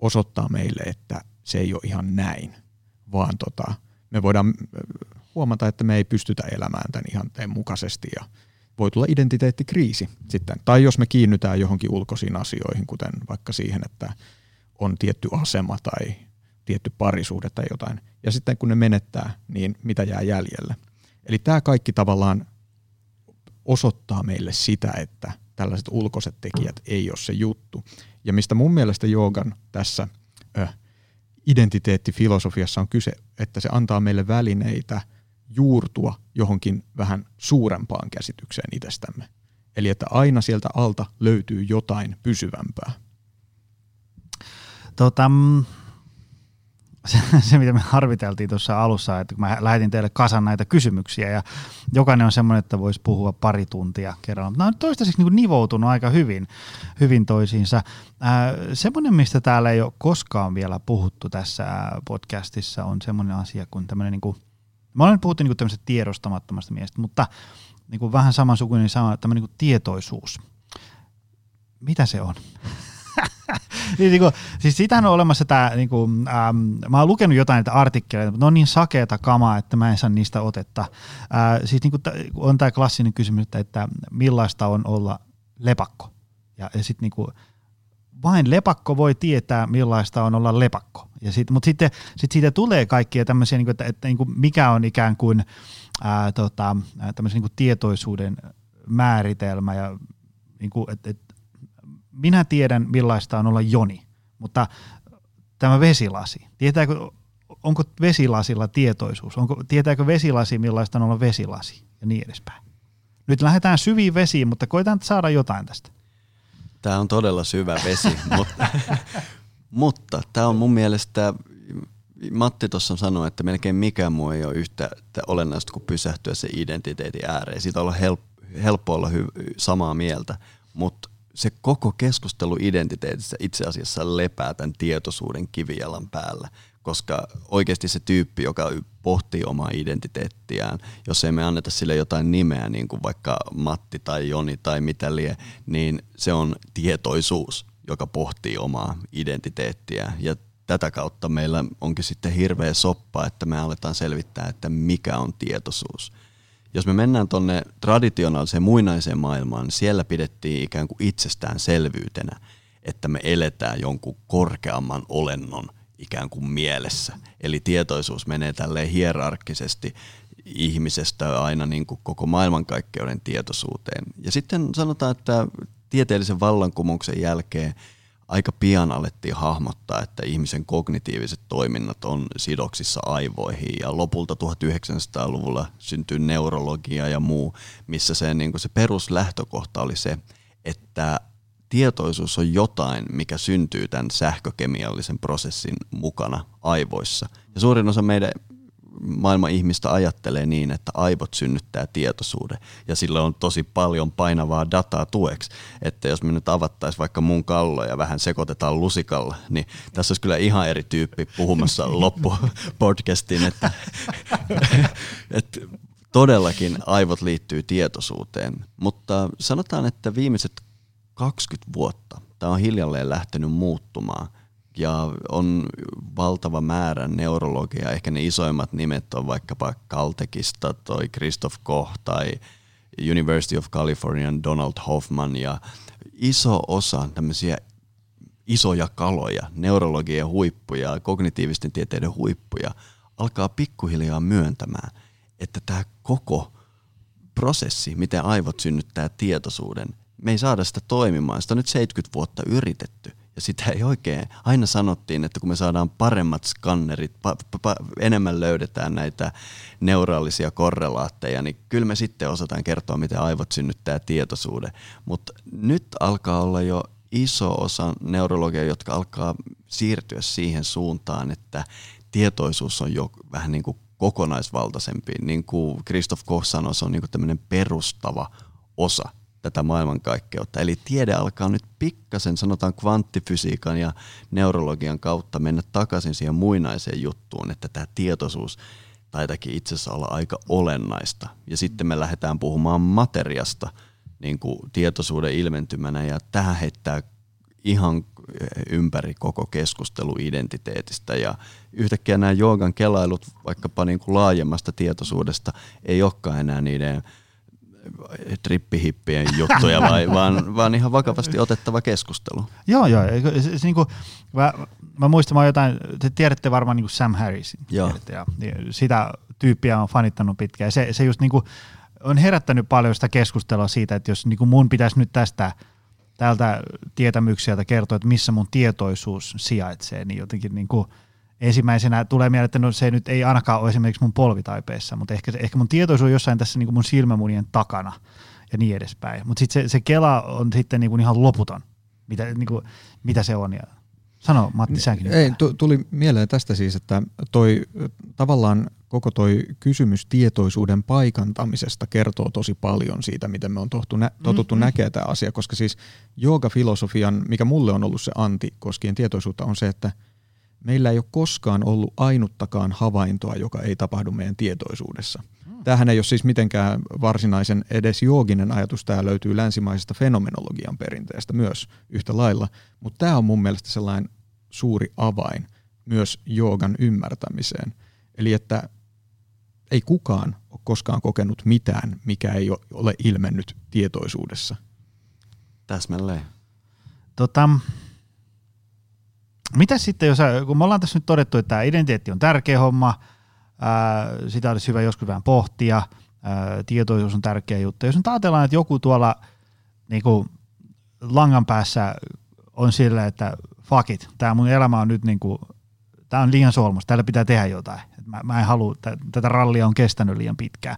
osoittaa meille, että se ei ole ihan näin, vaan tota, me voidaan huomata, että me ei pystytä elämään tämän ihanteen mukaisesti ja voi tulla identiteettikriisi sitten. Tai jos me kiinnytään johonkin ulkoisiin asioihin, kuten vaikka siihen, että on tietty asema tai tietty parisuhde tai jotain. Ja sitten kun ne menettää, niin mitä jää jäljelle? Eli tämä kaikki tavallaan osoittaa meille sitä, että tällaiset ulkoiset tekijät ei ole se juttu. Ja mistä mun mielestä joogan tässä ö, identiteettifilosofiassa on kyse, että se antaa meille välineitä juurtua johonkin vähän suurempaan käsitykseen itsestämme. Eli että aina sieltä alta löytyy jotain pysyvämpää. Tota, mm, se, se, mitä me harviteltiin tuossa alussa, että kun mä lähetin teille kasan näitä kysymyksiä ja jokainen on semmoinen, että voisi puhua pari tuntia kerralla. Nämä on toistaiseksi niin nivoutunut aika hyvin, hyvin toisiinsa. Ää, semmoinen, mistä täällä ei ole koskaan vielä puhuttu tässä podcastissa, on semmoinen asia kuin tämmöinen, niin kuin, mä olen puhuttu niin tämmöisestä tiedostamattomasta miestä, mutta niin kuin vähän samansukuinen sama, tämmöinen niin kuin tietoisuus. Mitä se on? niin, niin kuin, siis sitähän on olemassa tämä, niin kuin, ähm, mä oon lukenut jotain näitä artikkeleita, mutta ne on niin sakeeta kamaa, että mä en saa niistä otetta. Äh, siis niin kuin, on tämä klassinen kysymys, että, että millaista on olla lepakko. Ja, ja sitten niin vain lepakko voi tietää, millaista on olla lepakko. Ja sit, mutta sitten sit siitä tulee kaikkia tämmöisiä, niin kuin, että, että niin kuin mikä on ikään kuin ää, tota, tämmöisen niin kuin tietoisuuden määritelmä ja niin kuin, että, että minä tiedän millaista on olla Joni, mutta tämä vesilasi, tietääkö, onko vesilasilla tietoisuus, onko, tietääkö vesilasi millaista on olla vesilasi ja niin edespäin. Nyt lähdetään syviin vesiin, mutta koitaan saada jotain tästä. Tämä on todella syvä vesi, mutta, mutta tämä on mun mielestä, Matti tuossa sanoi, että melkein mikään muu ei ole yhtä olennaista kuin pysähtyä se identiteetin ääreen. Siitä on helppo, helppo olla hy- samaa mieltä, mutta se koko keskustelu identiteetissä itse asiassa lepää tämän tietoisuuden kivijalan päällä, koska oikeasti se tyyppi, joka pohtii omaa identiteettiään, jos ei me anneta sille jotain nimeä, niin kuin vaikka Matti tai Joni tai mitä lie, niin se on tietoisuus, joka pohtii omaa identiteettiä. Ja tätä kautta meillä onkin sitten hirveä soppa, että me aletaan selvittää, että mikä on tietoisuus – jos me mennään tuonne traditionaaliseen muinaiseen maailmaan, niin siellä pidettiin ikään kuin itsestäänselvyytenä, että me eletään jonkun korkeamman olennon ikään kuin mielessä. Eli tietoisuus menee tälleen hierarkkisesti ihmisestä aina niin kuin koko maailmankaikkeuden tietoisuuteen. Ja sitten sanotaan, että tieteellisen vallankumouksen jälkeen – aika pian alettiin hahmottaa, että ihmisen kognitiiviset toiminnat on sidoksissa aivoihin ja lopulta 1900-luvulla syntyi neurologia ja muu, missä se, niin se peruslähtökohta oli se, että tietoisuus on jotain, mikä syntyy tämän sähkökemiallisen prosessin mukana aivoissa. Ja suurin osa meidän maailman ihmistä ajattelee niin, että aivot synnyttää tietoisuuden ja sillä on tosi paljon painavaa dataa tueksi. Että jos me nyt avattaisiin vaikka mun kallo ja vähän sekoitetaan lusikalla, niin tässä olisi kyllä ihan eri tyyppi puhumassa loppupodcastin, että, että todellakin aivot liittyy tietoisuuteen. Mutta sanotaan, että viimeiset 20 vuotta tämä on hiljalleen lähtenyt muuttumaan – ja on valtava määrä neurologia. Ehkä ne isoimmat nimet on vaikkapa Kaltekista toi Christoph Koch tai University of Californian Donald Hoffman ja iso osa tämmöisiä isoja kaloja, neurologian huippuja, kognitiivisten tieteiden huippuja alkaa pikkuhiljaa myöntämään, että tämä koko prosessi, miten aivot synnyttää tietoisuuden, me ei saada sitä toimimaan. Sitä on nyt 70 vuotta yritetty – ja sitä ei oikein, aina sanottiin, että kun me saadaan paremmat skannerit, pa, pa, pa, enemmän löydetään näitä neuraalisia korrelaatteja, niin kyllä me sitten osataan kertoa, miten aivot synnyttää tietoisuuden. Mutta nyt alkaa olla jo iso osa neurologia, jotka alkaa siirtyä siihen suuntaan, että tietoisuus on jo vähän niin kuin kokonaisvaltaisempi. Niin kuin Christoph Koch sanoi, se on niin kuin tämmöinen perustava osa tätä maailmankaikkeutta. Eli tiede alkaa nyt pikkasen, sanotaan kvanttifysiikan ja neurologian kautta mennä takaisin siihen muinaiseen juttuun, että tämä tietoisuus taitakin itse asiassa olla aika olennaista. Ja sitten me lähdetään puhumaan materiasta niin kuin tietoisuuden ilmentymänä ja tähän heittää ihan ympäri koko keskustelu identiteetistä ja yhtäkkiä nämä joogan kelailut vaikkapa niin kuin laajemmasta tietoisuudesta ei olekaan enää niiden – trippihippien juttuja, vai, vaan, vaan ihan vakavasti otettava keskustelu. Joo, joo. Se, se, se, niin kuin, mä, mä muistan, mä jotain, te tiedätte varmaan niin kuin Sam Harris. Joo. Tiedätte, ja, sitä tyyppiä on fanittanut pitkään. Se, se just niin kuin, on herättänyt paljon sitä keskustelua siitä, että jos niin kuin mun pitäisi nyt tästä tältä tietämykseltä kertoa, että missä mun tietoisuus sijaitsee, niin jotenkin niin kuin – ensimmäisenä tulee mieleen, että no se nyt ei ainakaan ole esimerkiksi mun polvitaipeessa, mutta ehkä, ehkä mun tietoisuus on jossain tässä niin kuin mun silmämunien takana ja niin edespäin. Mutta sitten se, se Kela on sitten niin kuin ihan loputon, mitä, niin kuin, mitä se on. Ja sano Matti, säkin. Ei, tuli mieleen tästä siis, että toi tavallaan koko toi kysymys tietoisuuden paikantamisesta kertoo tosi paljon siitä, miten me on tohtu nä- totuttu mm-hmm. näkemään tämä asia, koska siis jooga-filosofian, mikä mulle on ollut se anti koskien tietoisuutta, on se, että – meillä ei ole koskaan ollut ainuttakaan havaintoa, joka ei tapahdu meidän tietoisuudessa. Tämähän ei ole siis mitenkään varsinaisen edes jooginen ajatus, tämä löytyy länsimaisesta fenomenologian perinteestä myös yhtä lailla, mutta tämä on mun mielestä sellainen suuri avain myös joogan ymmärtämiseen. Eli että ei kukaan ole koskaan kokenut mitään, mikä ei ole ilmennyt tietoisuudessa. Täsmälleen. Tota, mitä sitten, jos, kun me ollaan tässä nyt todettu, että tämä identiteetti on tärkeä homma, ää, sitä olisi hyvä joskus vähän pohtia, ää, tietoisuus on tärkeä juttu. Jos nyt ajatellaan, että joku tuolla niin kuin langan päässä on sillä, että fuck it, tämä mun elämä on nyt niin kuin, tämä on liian solmus, täällä pitää tehdä jotain. Mä, mä en halua, tätä rallia on kestänyt liian pitkään.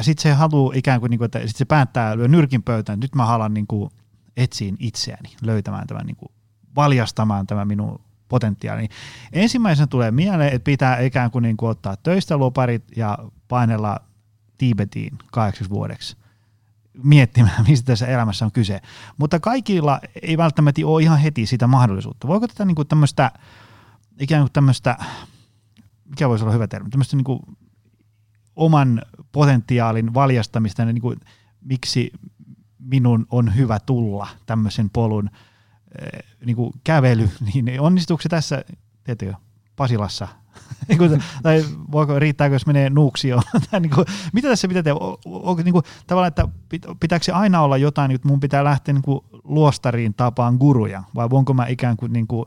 Sitten se haluaa ikään kuin, niin kuin että sit se päättää lyö nyrkin pöytään, nyt mä haluan niin kuin etsiin itseäni, löytämään tämän niin kuin valjastamaan tämä minun potentiaali. Niin ensimmäisenä tulee mieleen, että pitää ikään kuin, niin kuin ottaa töistä loparit ja painella Tibetiin kahdeksaksi vuodeksi miettimään, mistä tässä elämässä on kyse. Mutta kaikilla ei välttämättä ole ihan heti sitä mahdollisuutta. Voiko tätä niin kuin tämmöistä, ikään kuin tämmöistä, mikä voisi olla hyvä termi, tämmöistä niin kuin oman potentiaalin valjastamista, niin kuin, miksi minun on hyvä tulla tämmöisen polun – niin kuin kävely, niin onnistuuko se tässä, tiedätkö, Pasilassa? Niin tai voiko, riittääkö, jos menee nuuksioon? niin kuin, mitä tässä pitää tehdä? Onko niin kuin, tavallaan, että pitääkö se aina olla jotain, että mun pitää lähteä niin kuin, luostariin tapaan guruja, vai onko mä ikään kuin, niin kuin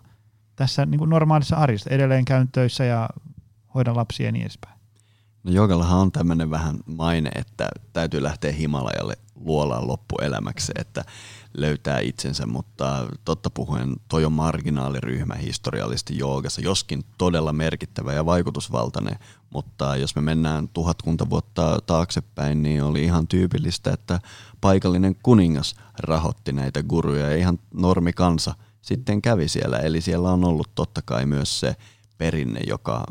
tässä niin kuin normaalissa arjessa edelleen käyn töissä ja hoidan lapsia ja niin edespäin? No Jogallahan on tämmöinen vähän maine, että täytyy lähteä Himalajalle luolaan loppuelämäksi, että löytää itsensä, mutta totta puhuen toi on marginaaliryhmä historiallisesti joogassa, joskin todella merkittävä ja vaikutusvaltainen, mutta jos me mennään tuhatkunta vuotta taaksepäin, niin oli ihan tyypillistä, että paikallinen kuningas rahoitti näitä guruja ja ihan normi kansa sitten kävi siellä. Eli siellä on ollut totta kai myös se perinne, joka,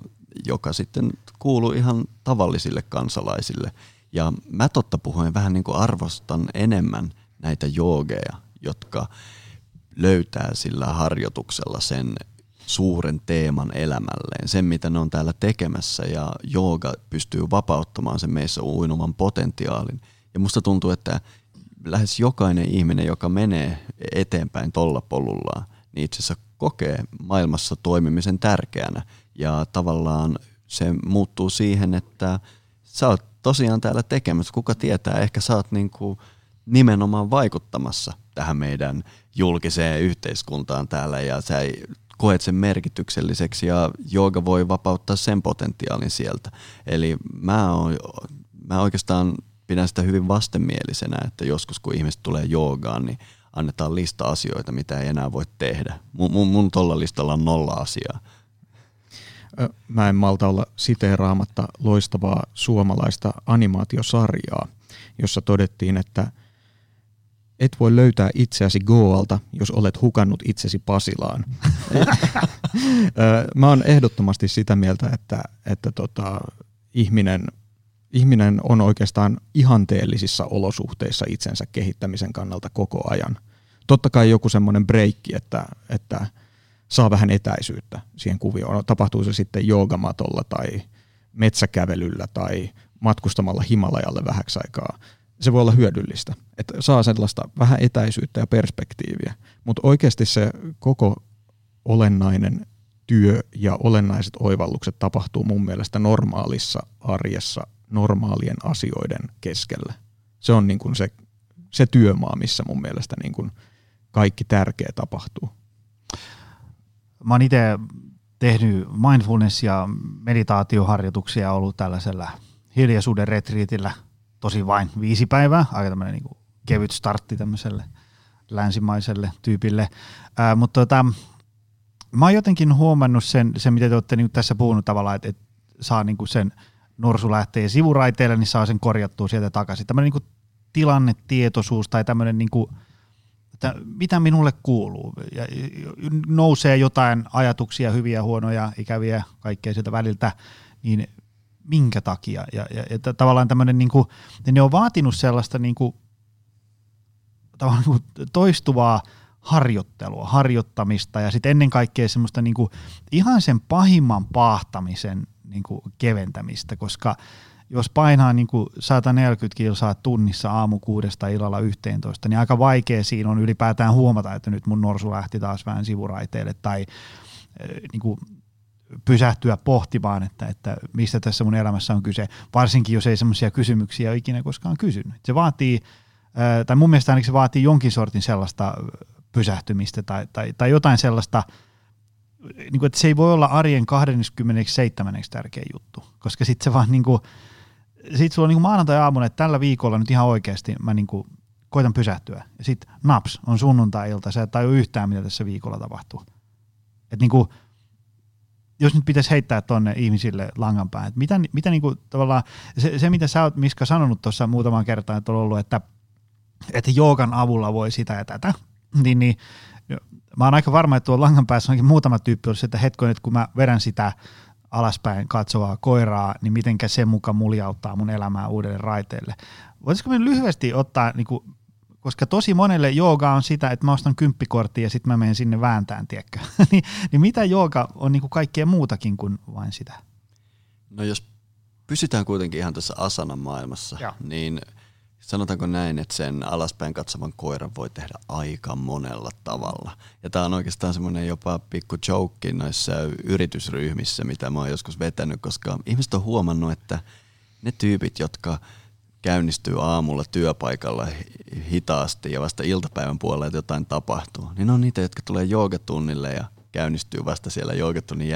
joka sitten kuuluu ihan tavallisille kansalaisille. Ja mä totta puhuen vähän niin kuin arvostan enemmän näitä joogeja, jotka löytää sillä harjoituksella sen suuren teeman elämälleen, sen mitä ne on täällä tekemässä ja jooga pystyy vapauttamaan sen meissä uinuman potentiaalin. Ja musta tuntuu, että lähes jokainen ihminen, joka menee eteenpäin tolla polullaan, niin itse asiassa kokee maailmassa toimimisen tärkeänä ja tavallaan se muuttuu siihen, että sä oot tosiaan täällä tekemässä. Kuka tietää, ehkä sä oot niin kuin nimenomaan vaikuttamassa tähän meidän julkiseen yhteiskuntaan täällä ja sä koet sen merkitykselliseksi ja jooga voi vapauttaa sen potentiaalin sieltä. Eli mä, oon, mä oikeastaan pidän sitä hyvin vastenmielisenä, että joskus kun ihmiset tulee joogaan, niin annetaan lista asioita, mitä ei enää voi tehdä. Mun, mun, mun tolla listalla on nolla asiaa. Mä en malta olla siteeraamatta loistavaa suomalaista animaatiosarjaa, jossa todettiin, että et voi löytää itseäsi Goalta, jos olet hukannut itsesi Pasilaan. Mä oon ehdottomasti sitä mieltä, että, että tota, ihminen, ihminen on oikeastaan ihanteellisissa olosuhteissa itsensä kehittämisen kannalta koko ajan. Totta kai joku semmoinen breikki, että, että saa vähän etäisyyttä siihen kuvioon. Tapahtuu se sitten joogamatolla tai metsäkävelyllä tai matkustamalla Himalajalle vähäksi aikaa – se voi olla hyödyllistä, että saa sellaista vähän etäisyyttä ja perspektiiviä, mutta oikeasti se koko olennainen työ ja olennaiset oivallukset tapahtuu mun mielestä normaalissa arjessa normaalien asioiden keskellä. Se on niin kuin se, se työmaa, missä mun mielestä niin kuin kaikki tärkeä tapahtuu. Mä oon itse tehnyt mindfulness- ja meditaatioharjoituksia ollut tällaisella hiljaisuuden retriitillä – tosi vain viisi päivää, aika tämmöinen niin kevyt startti tämmöiselle länsimaiselle tyypille. Ää, mutta tota, mä oon jotenkin huomannut sen, sen mitä te olette niin tässä puhunut tavallaan, että, että saa niin sen norsu lähtee sivuraiteille, niin saa sen korjattua sieltä takaisin. Tämmöinen niin tilannetietoisuus tai tämmöinen, niin kuin, että mitä minulle kuuluu. Ja nousee jotain ajatuksia, hyviä, huonoja, ikäviä, kaikkea sieltä väliltä, niin minkä takia. Ja, ja, ja tavallaan tämmöinen, niin kuin, ne on vaatinut sellaista niin kuin, tavallaan niin kuin toistuvaa harjoittelua, harjoittamista ja sitten ennen kaikkea semmoista niin kuin, ihan sen pahimman paahtamisen niin kuin, keventämistä, koska jos painaa niin kuin 140 kilsaa tunnissa aamu kuudesta illalla 11, niin aika vaikea siinä on ylipäätään huomata, että nyt mun norsu lähti taas vähän sivuraiteille tai niin kuin, pysähtyä pohtimaan, että, että mistä tässä mun elämässä on kyse, varsinkin jos ei semmoisia kysymyksiä ole ikinä koskaan kysynyt. Se vaatii, tai mun mielestä ainakin se vaatii jonkin sortin sellaista pysähtymistä tai, tai, tai jotain sellaista, niin kuin, että se ei voi olla arjen 27. tärkeä juttu, koska sitten se vaan niin kuin, sit sulla on niin maanantai-aamuna, että tällä viikolla nyt ihan oikeasti mä niin kuin koitan pysähtyä. Ja sitten naps, on sunnuntai-ilta, sä et tajua yhtään, mitä tässä viikolla tapahtuu. Että niin kuin, jos nyt pitäisi heittää tuonne ihmisille langan päähän, että mitä, mitä niinku, tavallaan, se, se, mitä sä oot Miska sanonut tuossa muutaman kertaan, että on ollut, että, että joogan avulla voi sitä ja tätä, niin, niin mä oon aika varma, että tuolla langan päässä onkin muutama tyyppi olisi, että hetkoin, että kun mä vedän sitä alaspäin katsovaa koiraa, niin mitenkä se muka muljauttaa mun elämää uudelle raiteelle. Voisiko me lyhyesti ottaa niin kuin koska tosi monelle jooga on sitä, että mä ostan kymppikorttia ja sitten mä menen sinne vääntään, tiedätkö? niin, niin mitä jooga on niin kuin kaikkea muutakin kuin vain sitä? No jos pysytään kuitenkin ihan tässä asanan maailmassa, ja. niin sanotaanko näin, että sen alaspäin katsovan koiran voi tehdä aika monella tavalla. Ja tämä on oikeastaan semmoinen jopa pikku joke noissa yritysryhmissä, mitä mä oon joskus vetänyt, koska ihmiset on huomannut, että ne tyypit, jotka – käynnistyy aamulla työpaikalla hitaasti ja vasta iltapäivän puolella, että jotain tapahtuu, niin on niitä, jotka tulee joogatunnille ja käynnistyy vasta siellä joogatunnin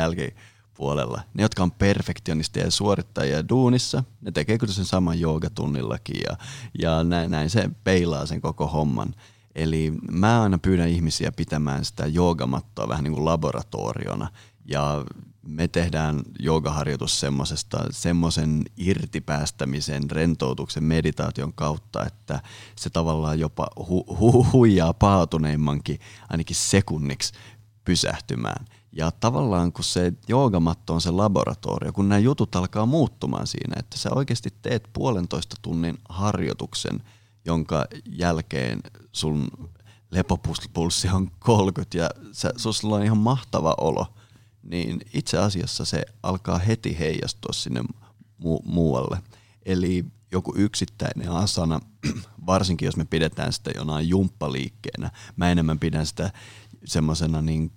jälkipuolella. Ne, jotka on perfektionistia ja suorittajia duunissa, ne tekee kyllä sen saman joogatunnillakin ja, ja näin, näin se peilaa sen koko homman. Eli mä aina pyydän ihmisiä pitämään sitä joogamattoa vähän niin kuin laboratoriona ja me tehdään joogaharjoitus semmoisesta, semmoisen irtipäästämisen, rentoutuksen, meditaation kautta, että se tavallaan jopa hu- hu- huijaa paatuneimmankin ainakin sekunniksi pysähtymään. Ja tavallaan kun se joogamatto on se laboratorio, kun nämä jutut alkaa muuttumaan siinä, että sä oikeasti teet puolentoista tunnin harjoituksen, jonka jälkeen sun lepopulssi on 30 ja sä, sulla on ihan mahtava olo – niin itse asiassa se alkaa heti heijastua sinne mu- muualle. Eli joku yksittäinen asana, varsinkin jos me pidetään sitä jonain jumppaliikkeenä, mä enemmän pidän sitä semmoisena niin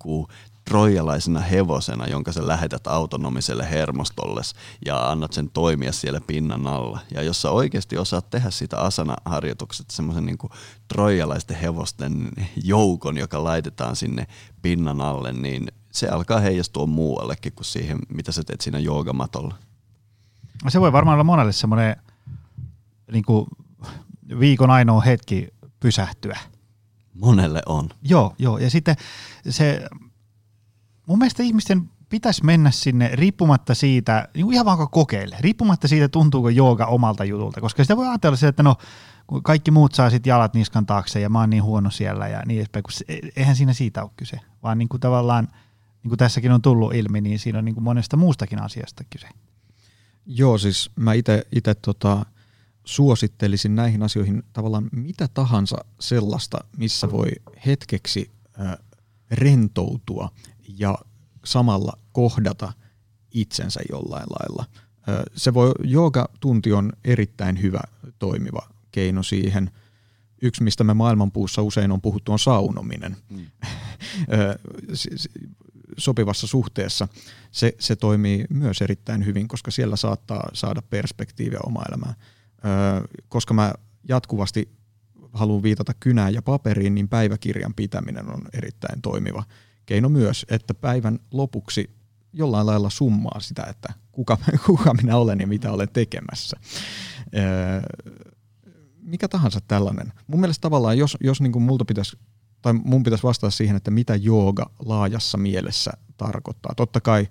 trojalaisena hevosena, jonka sä lähetät autonomiselle hermostolles ja annat sen toimia siellä pinnan alla. Ja jos sä oikeasti osaat tehdä sitä asana-harjoitukset semmoisen niin trojalaisten hevosten joukon, joka laitetaan sinne pinnan alle, niin se alkaa heijastua muuallekin kuin siihen, mitä sä teet siinä joogamatolla. Se voi varmaan olla monelle semmoinen niin viikon ainoa hetki pysähtyä. Monelle on. Joo, joo. Ja sitten se, mun mielestä ihmisten pitäisi mennä sinne riippumatta siitä, niin ihan vaan kokeile, riippumatta siitä tuntuuko jooga omalta jutulta, koska sitä voi ajatella se, että no kaikki muut saa sitten jalat niskan taakse ja mä oon niin huono siellä ja niin edespäin, kun se, eihän siinä siitä ole kyse, vaan niin kuin tavallaan, niin kuin tässäkin on tullut ilmi, niin siinä on niin kuin monesta muustakin asiasta kyse. Joo, siis mä itse tota, suosittelisin näihin asioihin tavallaan mitä tahansa sellaista, missä voi hetkeksi äh, rentoutua ja samalla kohdata itsensä jollain lailla. Se voi, tunti on erittäin hyvä toimiva keino siihen. Yksi, mistä me maailmanpuussa usein on puhuttu, on saunominen. Mm. sopivassa suhteessa. Se, se toimii myös erittäin hyvin, koska siellä saattaa saada perspektiiviä oma elämään koska mä jatkuvasti haluan viitata kynään ja paperiin, niin päiväkirjan pitäminen on erittäin toimiva keino myös, että päivän lopuksi jollain lailla summaa sitä, että kuka, kuka minä olen ja mitä olen tekemässä. Mikä tahansa tällainen. Mun mielestä tavallaan, jos, jos niin kuin multa pitäisi, tai mun pitäisi vastata siihen, että mitä jooga laajassa mielessä tarkoittaa. Totta kai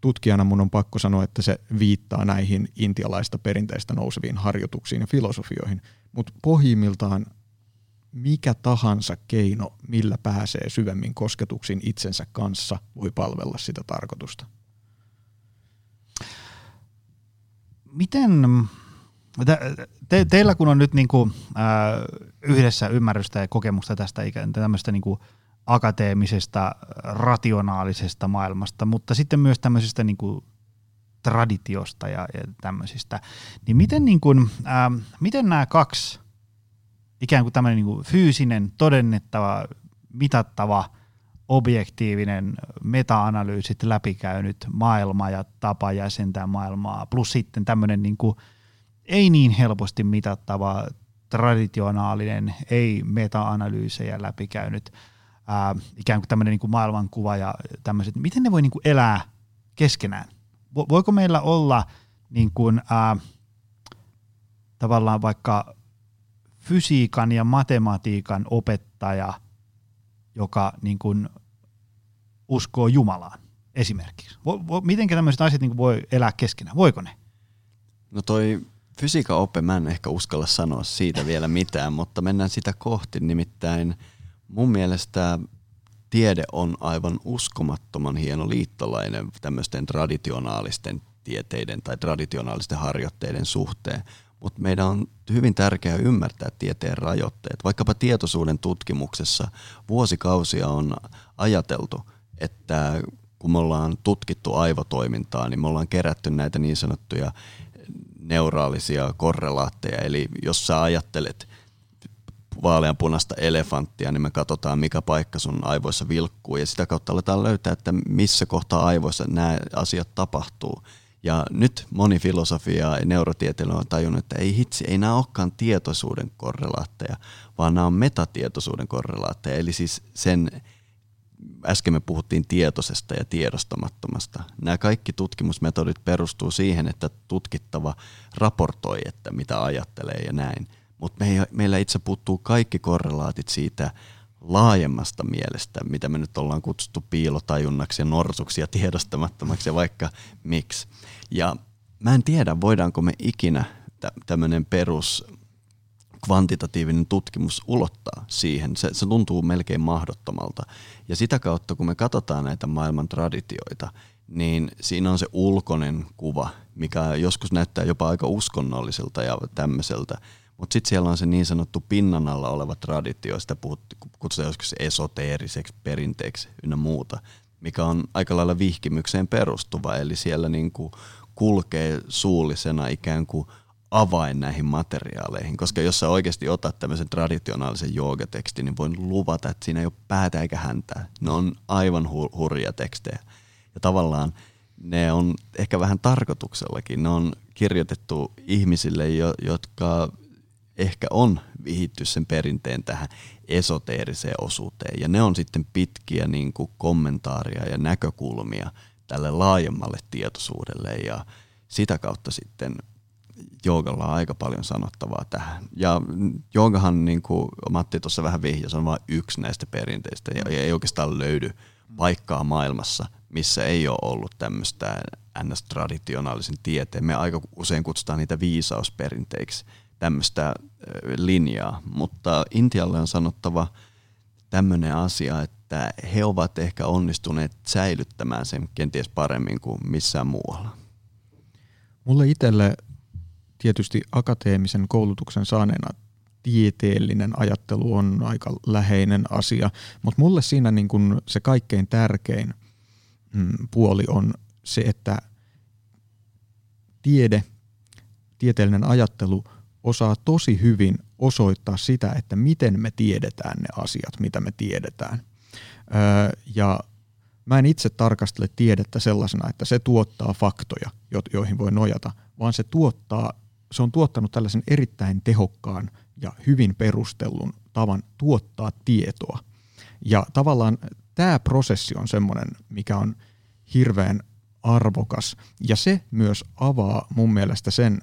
tutkijana mun on pakko sanoa, että se viittaa näihin intialaista perinteistä nouseviin harjoituksiin ja filosofioihin, mutta pohjimmiltaan mikä tahansa keino, millä pääsee syvemmin kosketuksiin itsensä kanssa, voi palvella sitä tarkoitusta. Miten, te, te, teillä kun on nyt niinku, äh, yhdessä ymmärrystä ja kokemusta tästä ikään tämmöistä niinku, akateemisesta, rationaalisesta maailmasta, mutta sitten myös tämmöisestä niin kuin traditiosta ja, ja tämmöisistä. Niin miten, niin kuin, ää, miten nämä kaksi, ikään kuin tämmöinen niin fyysinen, todennettava, mitattava, objektiivinen, meta-analyysit läpikäynyt maailma ja tapa jäsentää maailmaa, plus sitten tämmöinen niin kuin, ei niin helposti mitattava, traditionaalinen, ei meta-analyysejä läpikäynyt ää, ikään kuin tämmöinen niin kuin maailmankuva ja tämmöiset, miten ne voi niin kuin elää keskenään? Voiko meillä olla niin kuin, ää, tavallaan vaikka fysiikan ja matematiikan opettaja, joka niin kuin uskoo Jumalaan esimerkiksi? Miten tämmöiset asiat niin kuin voi elää keskenään? Voiko ne? No toi fysiikan oppe, mä en ehkä uskalla sanoa siitä vielä mitään, mutta mennään sitä kohti. Nimittäin mun mielestä tiede on aivan uskomattoman hieno liittolainen tämmöisten traditionaalisten tieteiden tai traditionaalisten harjoitteiden suhteen. Mutta meidän on hyvin tärkeää ymmärtää tieteen rajoitteet. Vaikkapa tietoisuuden tutkimuksessa vuosikausia on ajateltu, että kun me ollaan tutkittu aivotoimintaa, niin me ollaan kerätty näitä niin sanottuja neuraalisia korrelaatteja. Eli jos sä ajattelet vaaleanpunasta elefanttia, niin me katsotaan, mikä paikka sun aivoissa vilkkuu ja sitä kautta aletaan löytää, että missä kohtaa aivoissa nämä asiat tapahtuu. Ja nyt moni filosofia ja neurotieteilijä on tajunnut, että ei hitsi, ei nämä olekaan tietoisuuden korrelaatteja, vaan nämä on metatietoisuuden korrelaatteja. Eli siis sen, äsken me puhuttiin tietoisesta ja tiedostamattomasta. Nämä kaikki tutkimusmetodit perustuu siihen, että tutkittava raportoi, että mitä ajattelee ja näin – mutta me meillä itse puuttuu kaikki korrelaatit siitä laajemmasta mielestä, mitä me nyt ollaan kutsuttu piilotajunnaksi ja norsuksi ja tiedostamattomaksi ja vaikka miksi. Ja mä en tiedä, voidaanko me ikinä tämmöinen perus kvantitatiivinen tutkimus ulottaa siihen. Se, se tuntuu melkein mahdottomalta. Ja sitä kautta, kun me katsotaan näitä maailman traditioita, niin siinä on se ulkoinen kuva, mikä joskus näyttää jopa aika uskonnolliselta ja tämmöiseltä, mutta sitten siellä on se niin sanottu pinnan alla oleva traditio, sitä kutsutaan joskus esoteeriseksi perinteeksi ynnä muuta, mikä on aika lailla vihkimykseen perustuva, eli siellä niin kuin kulkee suullisena ikään kuin avain näihin materiaaleihin, koska jos sä oikeasti otat tämmöisen traditionaalisen joogatekstin, niin voin luvata, että siinä ei ole päätä eikä häntää. Ne on aivan hu- hurja tekstejä. Ja tavallaan ne on ehkä vähän tarkoituksellakin. Ne on kirjoitettu ihmisille, jo, jotka ehkä on vihitty sen perinteen tähän esoteeriseen osuuteen. Ja ne on sitten pitkiä niin kuin kommentaaria ja näkökulmia tälle laajemmalle tietoisuudelle ja sitä kautta sitten joogalla on aika paljon sanottavaa tähän. Ja joogahan, niin kuin Matti tuossa vähän vihjasi, on vain yksi näistä perinteistä ja ei oikeastaan löydy paikkaa maailmassa, missä ei ole ollut tämmöistä ns-traditionaalisen tieteen. Me aika usein kutsutaan niitä viisausperinteiksi tämmöistä linjaa, mutta Intialle on sanottava tämmöinen asia, että he ovat ehkä onnistuneet säilyttämään sen kenties paremmin kuin missään muualla. Mulle itselle tietysti akateemisen koulutuksen saaneena tieteellinen ajattelu on aika läheinen asia, mutta mulle siinä niin kun se kaikkein tärkein mm, puoli on se, että tiede, tieteellinen ajattelu osaa tosi hyvin osoittaa sitä, että miten me tiedetään ne asiat, mitä me tiedetään. Ja mä en itse tarkastele tiedettä sellaisena, että se tuottaa faktoja, joihin voi nojata, vaan se tuottaa, se on tuottanut tällaisen erittäin tehokkaan ja hyvin perustellun tavan tuottaa tietoa. Ja tavallaan tämä prosessi on semmoinen, mikä on hirveän arvokas. Ja se myös avaa mun mielestä sen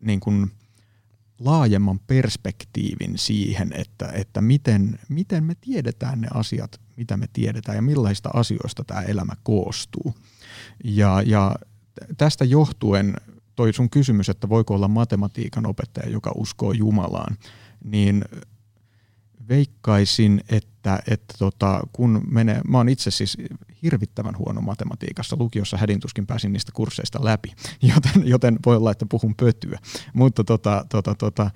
niin kuin laajemman perspektiivin siihen, että, että miten, miten me tiedetään ne asiat, mitä me tiedetään ja millaista asioista tämä elämä koostuu. Ja, ja tästä johtuen toi sun kysymys, että voiko olla matematiikan opettaja, joka uskoo Jumalaan, niin veikkaisin, että, että tota, kun menee, mä oon itse siis hirvittävän huono matematiikassa, lukiossa hädintuskin pääsin niistä kursseista läpi, joten, joten voi olla, että puhun pötyä, mutta tota, tota, tota,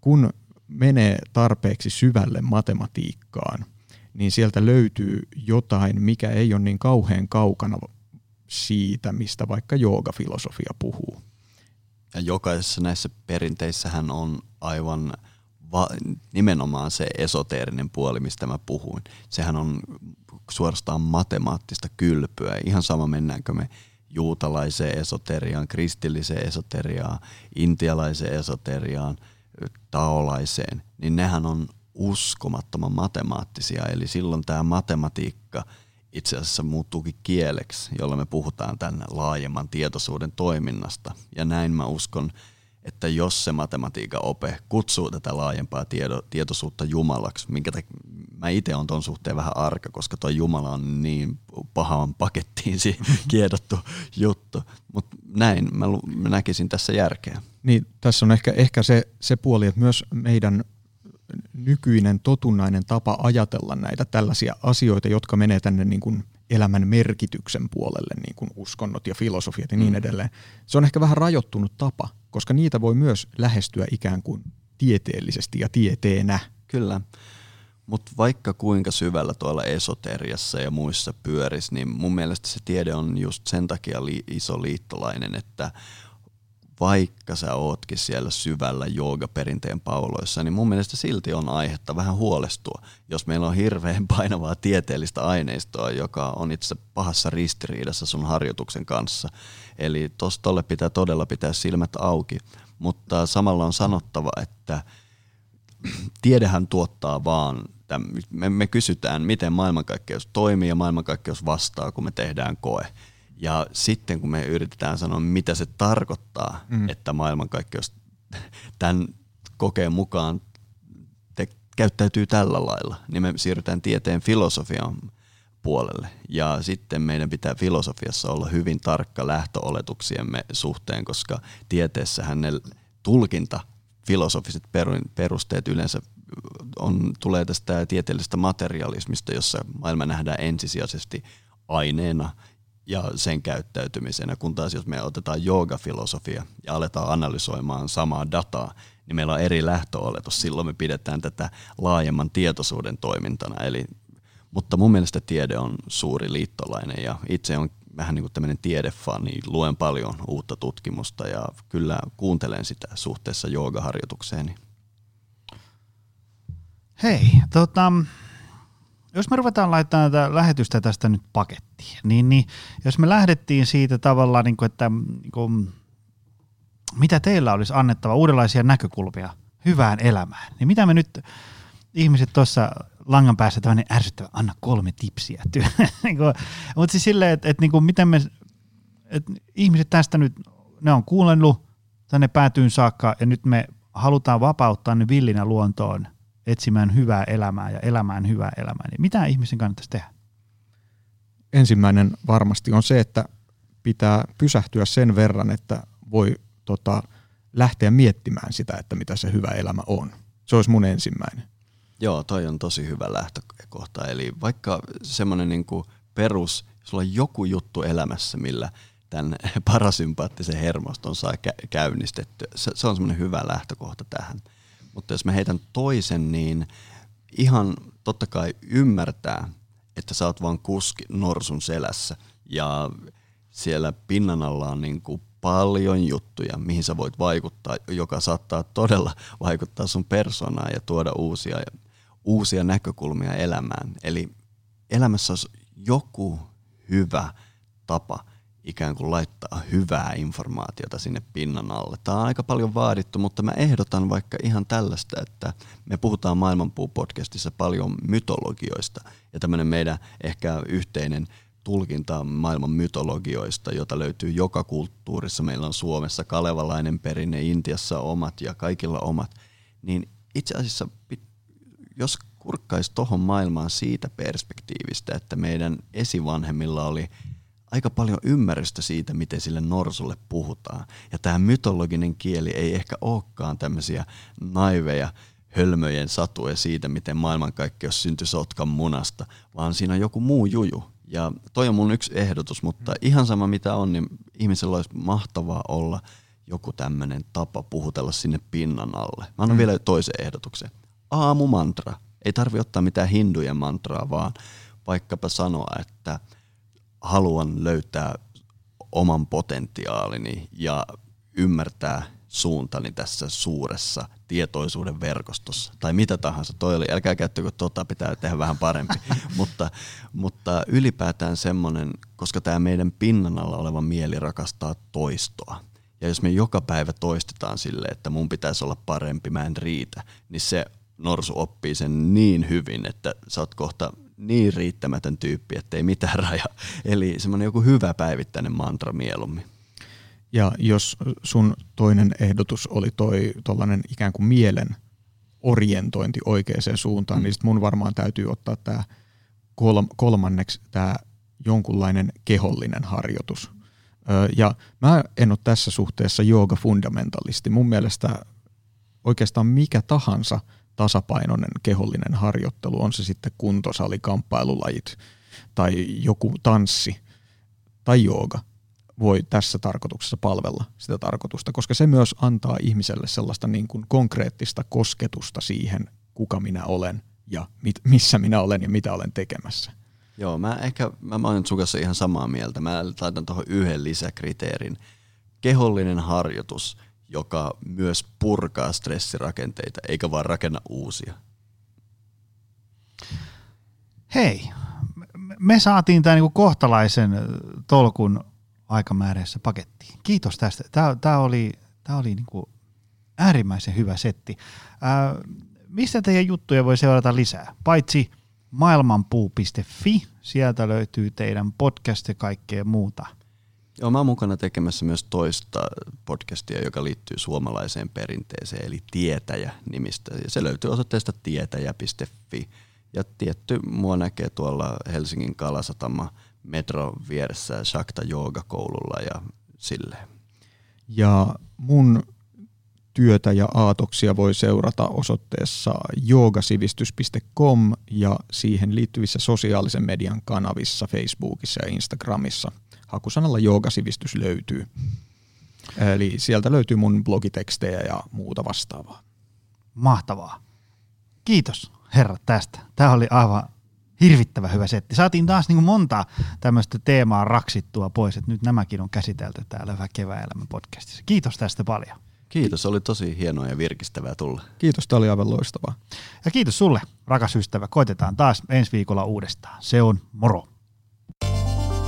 kun menee tarpeeksi syvälle matematiikkaan, niin sieltä löytyy jotain, mikä ei ole niin kauhean kaukana siitä, mistä vaikka joogafilosofia puhuu. Ja jokaisessa näissä perinteissähän on aivan va- nimenomaan se esoteerinen puoli, mistä mä puhuin. Sehän on suorastaan matemaattista kylpyä. Ihan sama mennäänkö me juutalaiseen esoteriaan, kristilliseen esoteriaan, intialaiseen esoteriaan, taolaiseen, niin nehän on uskomattoman matemaattisia. Eli silloin tämä matematiikka itse asiassa muuttuukin kieleksi, jolla me puhutaan tämän laajemman tietoisuuden toiminnasta. Ja näin mä uskon, että jos se matematiikan ope kutsuu tätä laajempaa tiedo, tietoisuutta Jumalaksi, minkä te, mä itse on ton suhteen vähän arka, koska tuo Jumala on niin pahaan pakettiin kiedottu juttu, mutta näin mä, mä näkisin tässä järkeä. Niin, tässä on ehkä, ehkä se, se puoli, että myös meidän nykyinen totunnainen tapa ajatella näitä tällaisia asioita, jotka menee tänne niin kuin elämän merkityksen puolelle, niin kuin uskonnot ja filosofiat ja niin mm. edelleen. Se on ehkä vähän rajoittunut tapa, koska niitä voi myös lähestyä ikään kuin tieteellisesti ja tieteenä. Kyllä, mutta vaikka kuinka syvällä tuolla esoteriassa ja muissa pyörisi, niin mun mielestä se tiede on just sen takia li- iso liittolainen, että vaikka sä ootkin siellä syvällä joogaperinteen pauloissa, niin mun mielestä silti on aihetta vähän huolestua, jos meillä on hirveän painavaa tieteellistä aineistoa, joka on itse pahassa ristiriidassa sun harjoituksen kanssa. Eli tosta tolle pitää todella pitää silmät auki, mutta samalla on sanottava, että tiedehän tuottaa vaan, me, me kysytään, miten maailmankaikkeus toimii ja maailmankaikkeus vastaa, kun me tehdään koe. Ja sitten kun me yritetään sanoa, mitä se tarkoittaa, mm. että maailmankaikkeus tämän kokeen mukaan te, käyttäytyy tällä lailla, niin me siirrytään tieteen filosofian puolelle. Ja sitten meidän pitää filosofiassa olla hyvin tarkka lähtöoletuksiemme suhteen, koska tieteessähän ne tulkinta, filosofiset perusteet yleensä on, tulee tästä tieteellisestä materialismista, jossa maailma nähdään ensisijaisesti aineena ja sen käyttäytymisenä, kun taas jos me otetaan joogafilosofia ja aletaan analysoimaan samaa dataa, niin meillä on eri lähtöoletus. Silloin me pidetään tätä laajemman tietoisuuden toimintana. Eli, mutta mun mielestä tiede on suuri liittolainen ja itse on vähän niin kuin tämmöinen tiedefani, luen paljon uutta tutkimusta ja kyllä kuuntelen sitä suhteessa joogaharjoitukseeni. Hei, tota, jos me ruvetaan laittamaan tätä lähetystä tästä nyt pakettiin, niin, niin jos me lähdettiin siitä tavallaan, niin kuin, että niin kuin, mitä teillä olisi annettava uudenlaisia näkökulmia hyvään elämään, niin mitä me nyt ihmiset tuossa langan päässä tämmöinen ärsyttävä, anna kolme tipsiä. Niin Mutta siis silleen, että et, niinku, miten me, et ihmiset tästä nyt, ne on kuunnellut tänne päätyyn saakka ja nyt me halutaan vapauttaa ne villinä luontoon etsimään hyvää elämää ja elämään hyvää elämää. Niin mitä ihmisen kannattaisi tehdä? Ensimmäinen varmasti on se, että pitää pysähtyä sen verran, että voi tota, lähteä miettimään sitä, että mitä se hyvä elämä on. Se olisi mun ensimmäinen. Joo, toi on tosi hyvä lähtökohta. Eli vaikka semmoinen niin perus, sulla on joku juttu elämässä, millä tämän parasympaattisen hermoston saa kä- käynnistetty. Se, se on semmoinen hyvä lähtökohta tähän. Mutta jos mä heitän toisen, niin ihan totta kai ymmärtää, että sä oot vaan kuski norsun selässä ja siellä pinnan alla on niin kuin paljon juttuja, mihin sä voit vaikuttaa, joka saattaa todella vaikuttaa sun persoonaan ja tuoda uusia uusia näkökulmia elämään. Eli elämässä olisi joku hyvä tapa ikään kuin laittaa hyvää informaatiota sinne pinnan alle. Tämä on aika paljon vaadittu, mutta mä ehdotan vaikka ihan tällaista, että me puhutaan Maailmanpuu-podcastissa paljon mytologioista ja tämmöinen meidän ehkä yhteinen tulkinta maailman mytologioista, jota löytyy joka kulttuurissa. Meillä on Suomessa kalevalainen perinne, Intiassa omat ja kaikilla omat. Niin itse asiassa jos kurkkaisi tuohon maailmaan siitä perspektiivistä, että meidän esivanhemmilla oli aika paljon ymmärrystä siitä, miten sille norsulle puhutaan. Ja tämä mytologinen kieli ei ehkä olekaan tämmöisiä naiveja hölmöjen satuja siitä, miten maailmankaikkeus syntyi sotkan munasta, vaan siinä on joku muu juju. Ja toi on mun yksi ehdotus, mutta ihan sama mitä on, niin ihmisellä olisi mahtavaa olla joku tämmöinen tapa puhutella sinne pinnan alle. Mä annan mm. vielä toisen ehdotuksen aamumantra. Ei tarvi ottaa mitään hindujen mantraa, vaan vaikkapa sanoa, että haluan löytää oman potentiaalini ja ymmärtää suuntani tässä suuressa tietoisuuden verkostossa. Tai mitä tahansa. Toi oli, älkää käyttäkö tota, pitää tehdä vähän parempi. mutta, mutta ylipäätään semmoinen, koska tämä meidän pinnan alla oleva mieli rakastaa toistoa. Ja jos me joka päivä toistetaan sille, että mun pitäisi olla parempi, mä en riitä, niin se norsu oppii sen niin hyvin, että sä oot kohta niin riittämätön tyyppi, että ei mitään raja. Eli semmoinen joku hyvä päivittäinen mantra mieluummin. Ja jos sun toinen ehdotus oli toi tollainen ikään kuin mielen orientointi oikeaan suuntaan, mm. niin sit mun varmaan täytyy ottaa tämä kolmanneksi tämä jonkunlainen kehollinen harjoitus. Ja mä en ole tässä suhteessa jooga fundamentalisti. Mun mielestä oikeastaan mikä tahansa – tasapainoinen kehollinen harjoittelu, on se sitten kuntosali, kamppailulajit tai joku tanssi tai jooga, voi tässä tarkoituksessa palvella sitä tarkoitusta, koska se myös antaa ihmiselle sellaista niin kuin konkreettista kosketusta siihen, kuka minä olen ja mit, missä minä olen ja mitä olen tekemässä. Joo, mä ehkä, mä olen sun kanssa ihan samaa mieltä. Mä laitan tuohon yhden lisäkriteerin. Kehollinen harjoitus joka myös purkaa stressirakenteita, eikä vaan rakenna uusia. Hei, me saatiin tämä niinku kohtalaisen tolkun aikamäärässä pakettiin. Kiitos tästä. Tämä oli, tää oli niinku äärimmäisen hyvä setti. Ää, mistä teidän juttuja voi seurata lisää? Paitsi maailmanpuu.fi, sieltä löytyy teidän podcast ja kaikkea muuta – Joo, mä oon mukana tekemässä myös toista podcastia, joka liittyy suomalaiseen perinteeseen, eli Tietäjä-nimistä. Ja se löytyy osoitteesta tietäjä.fi. Ja tietty mua näkee tuolla Helsingin Kalasatama metro vieressä Shakta koululla ja silleen. Ja mun työtä ja aatoksia voi seurata osoitteessa joogasivistys.com ja siihen liittyvissä sosiaalisen median kanavissa Facebookissa ja Instagramissa – hakusanalla joogasivistys löytyy. Eli sieltä löytyy mun blogitekstejä ja muuta vastaavaa. Mahtavaa. Kiitos herra tästä. Tämä oli aivan Hirvittävä hyvä setti. Saatiin taas niin kuin monta tämmöistä teemaa raksittua pois, että nyt nämäkin on käsitelty täällä Väkevä elämä podcastissa. Kiitos tästä paljon. Kiitos, oli tosi hienoa ja virkistävää tulla. Kiitos, tämä oli aivan loistavaa. Ja kiitos sulle, rakas ystävä. Koitetaan taas ensi viikolla uudestaan. Se on moro.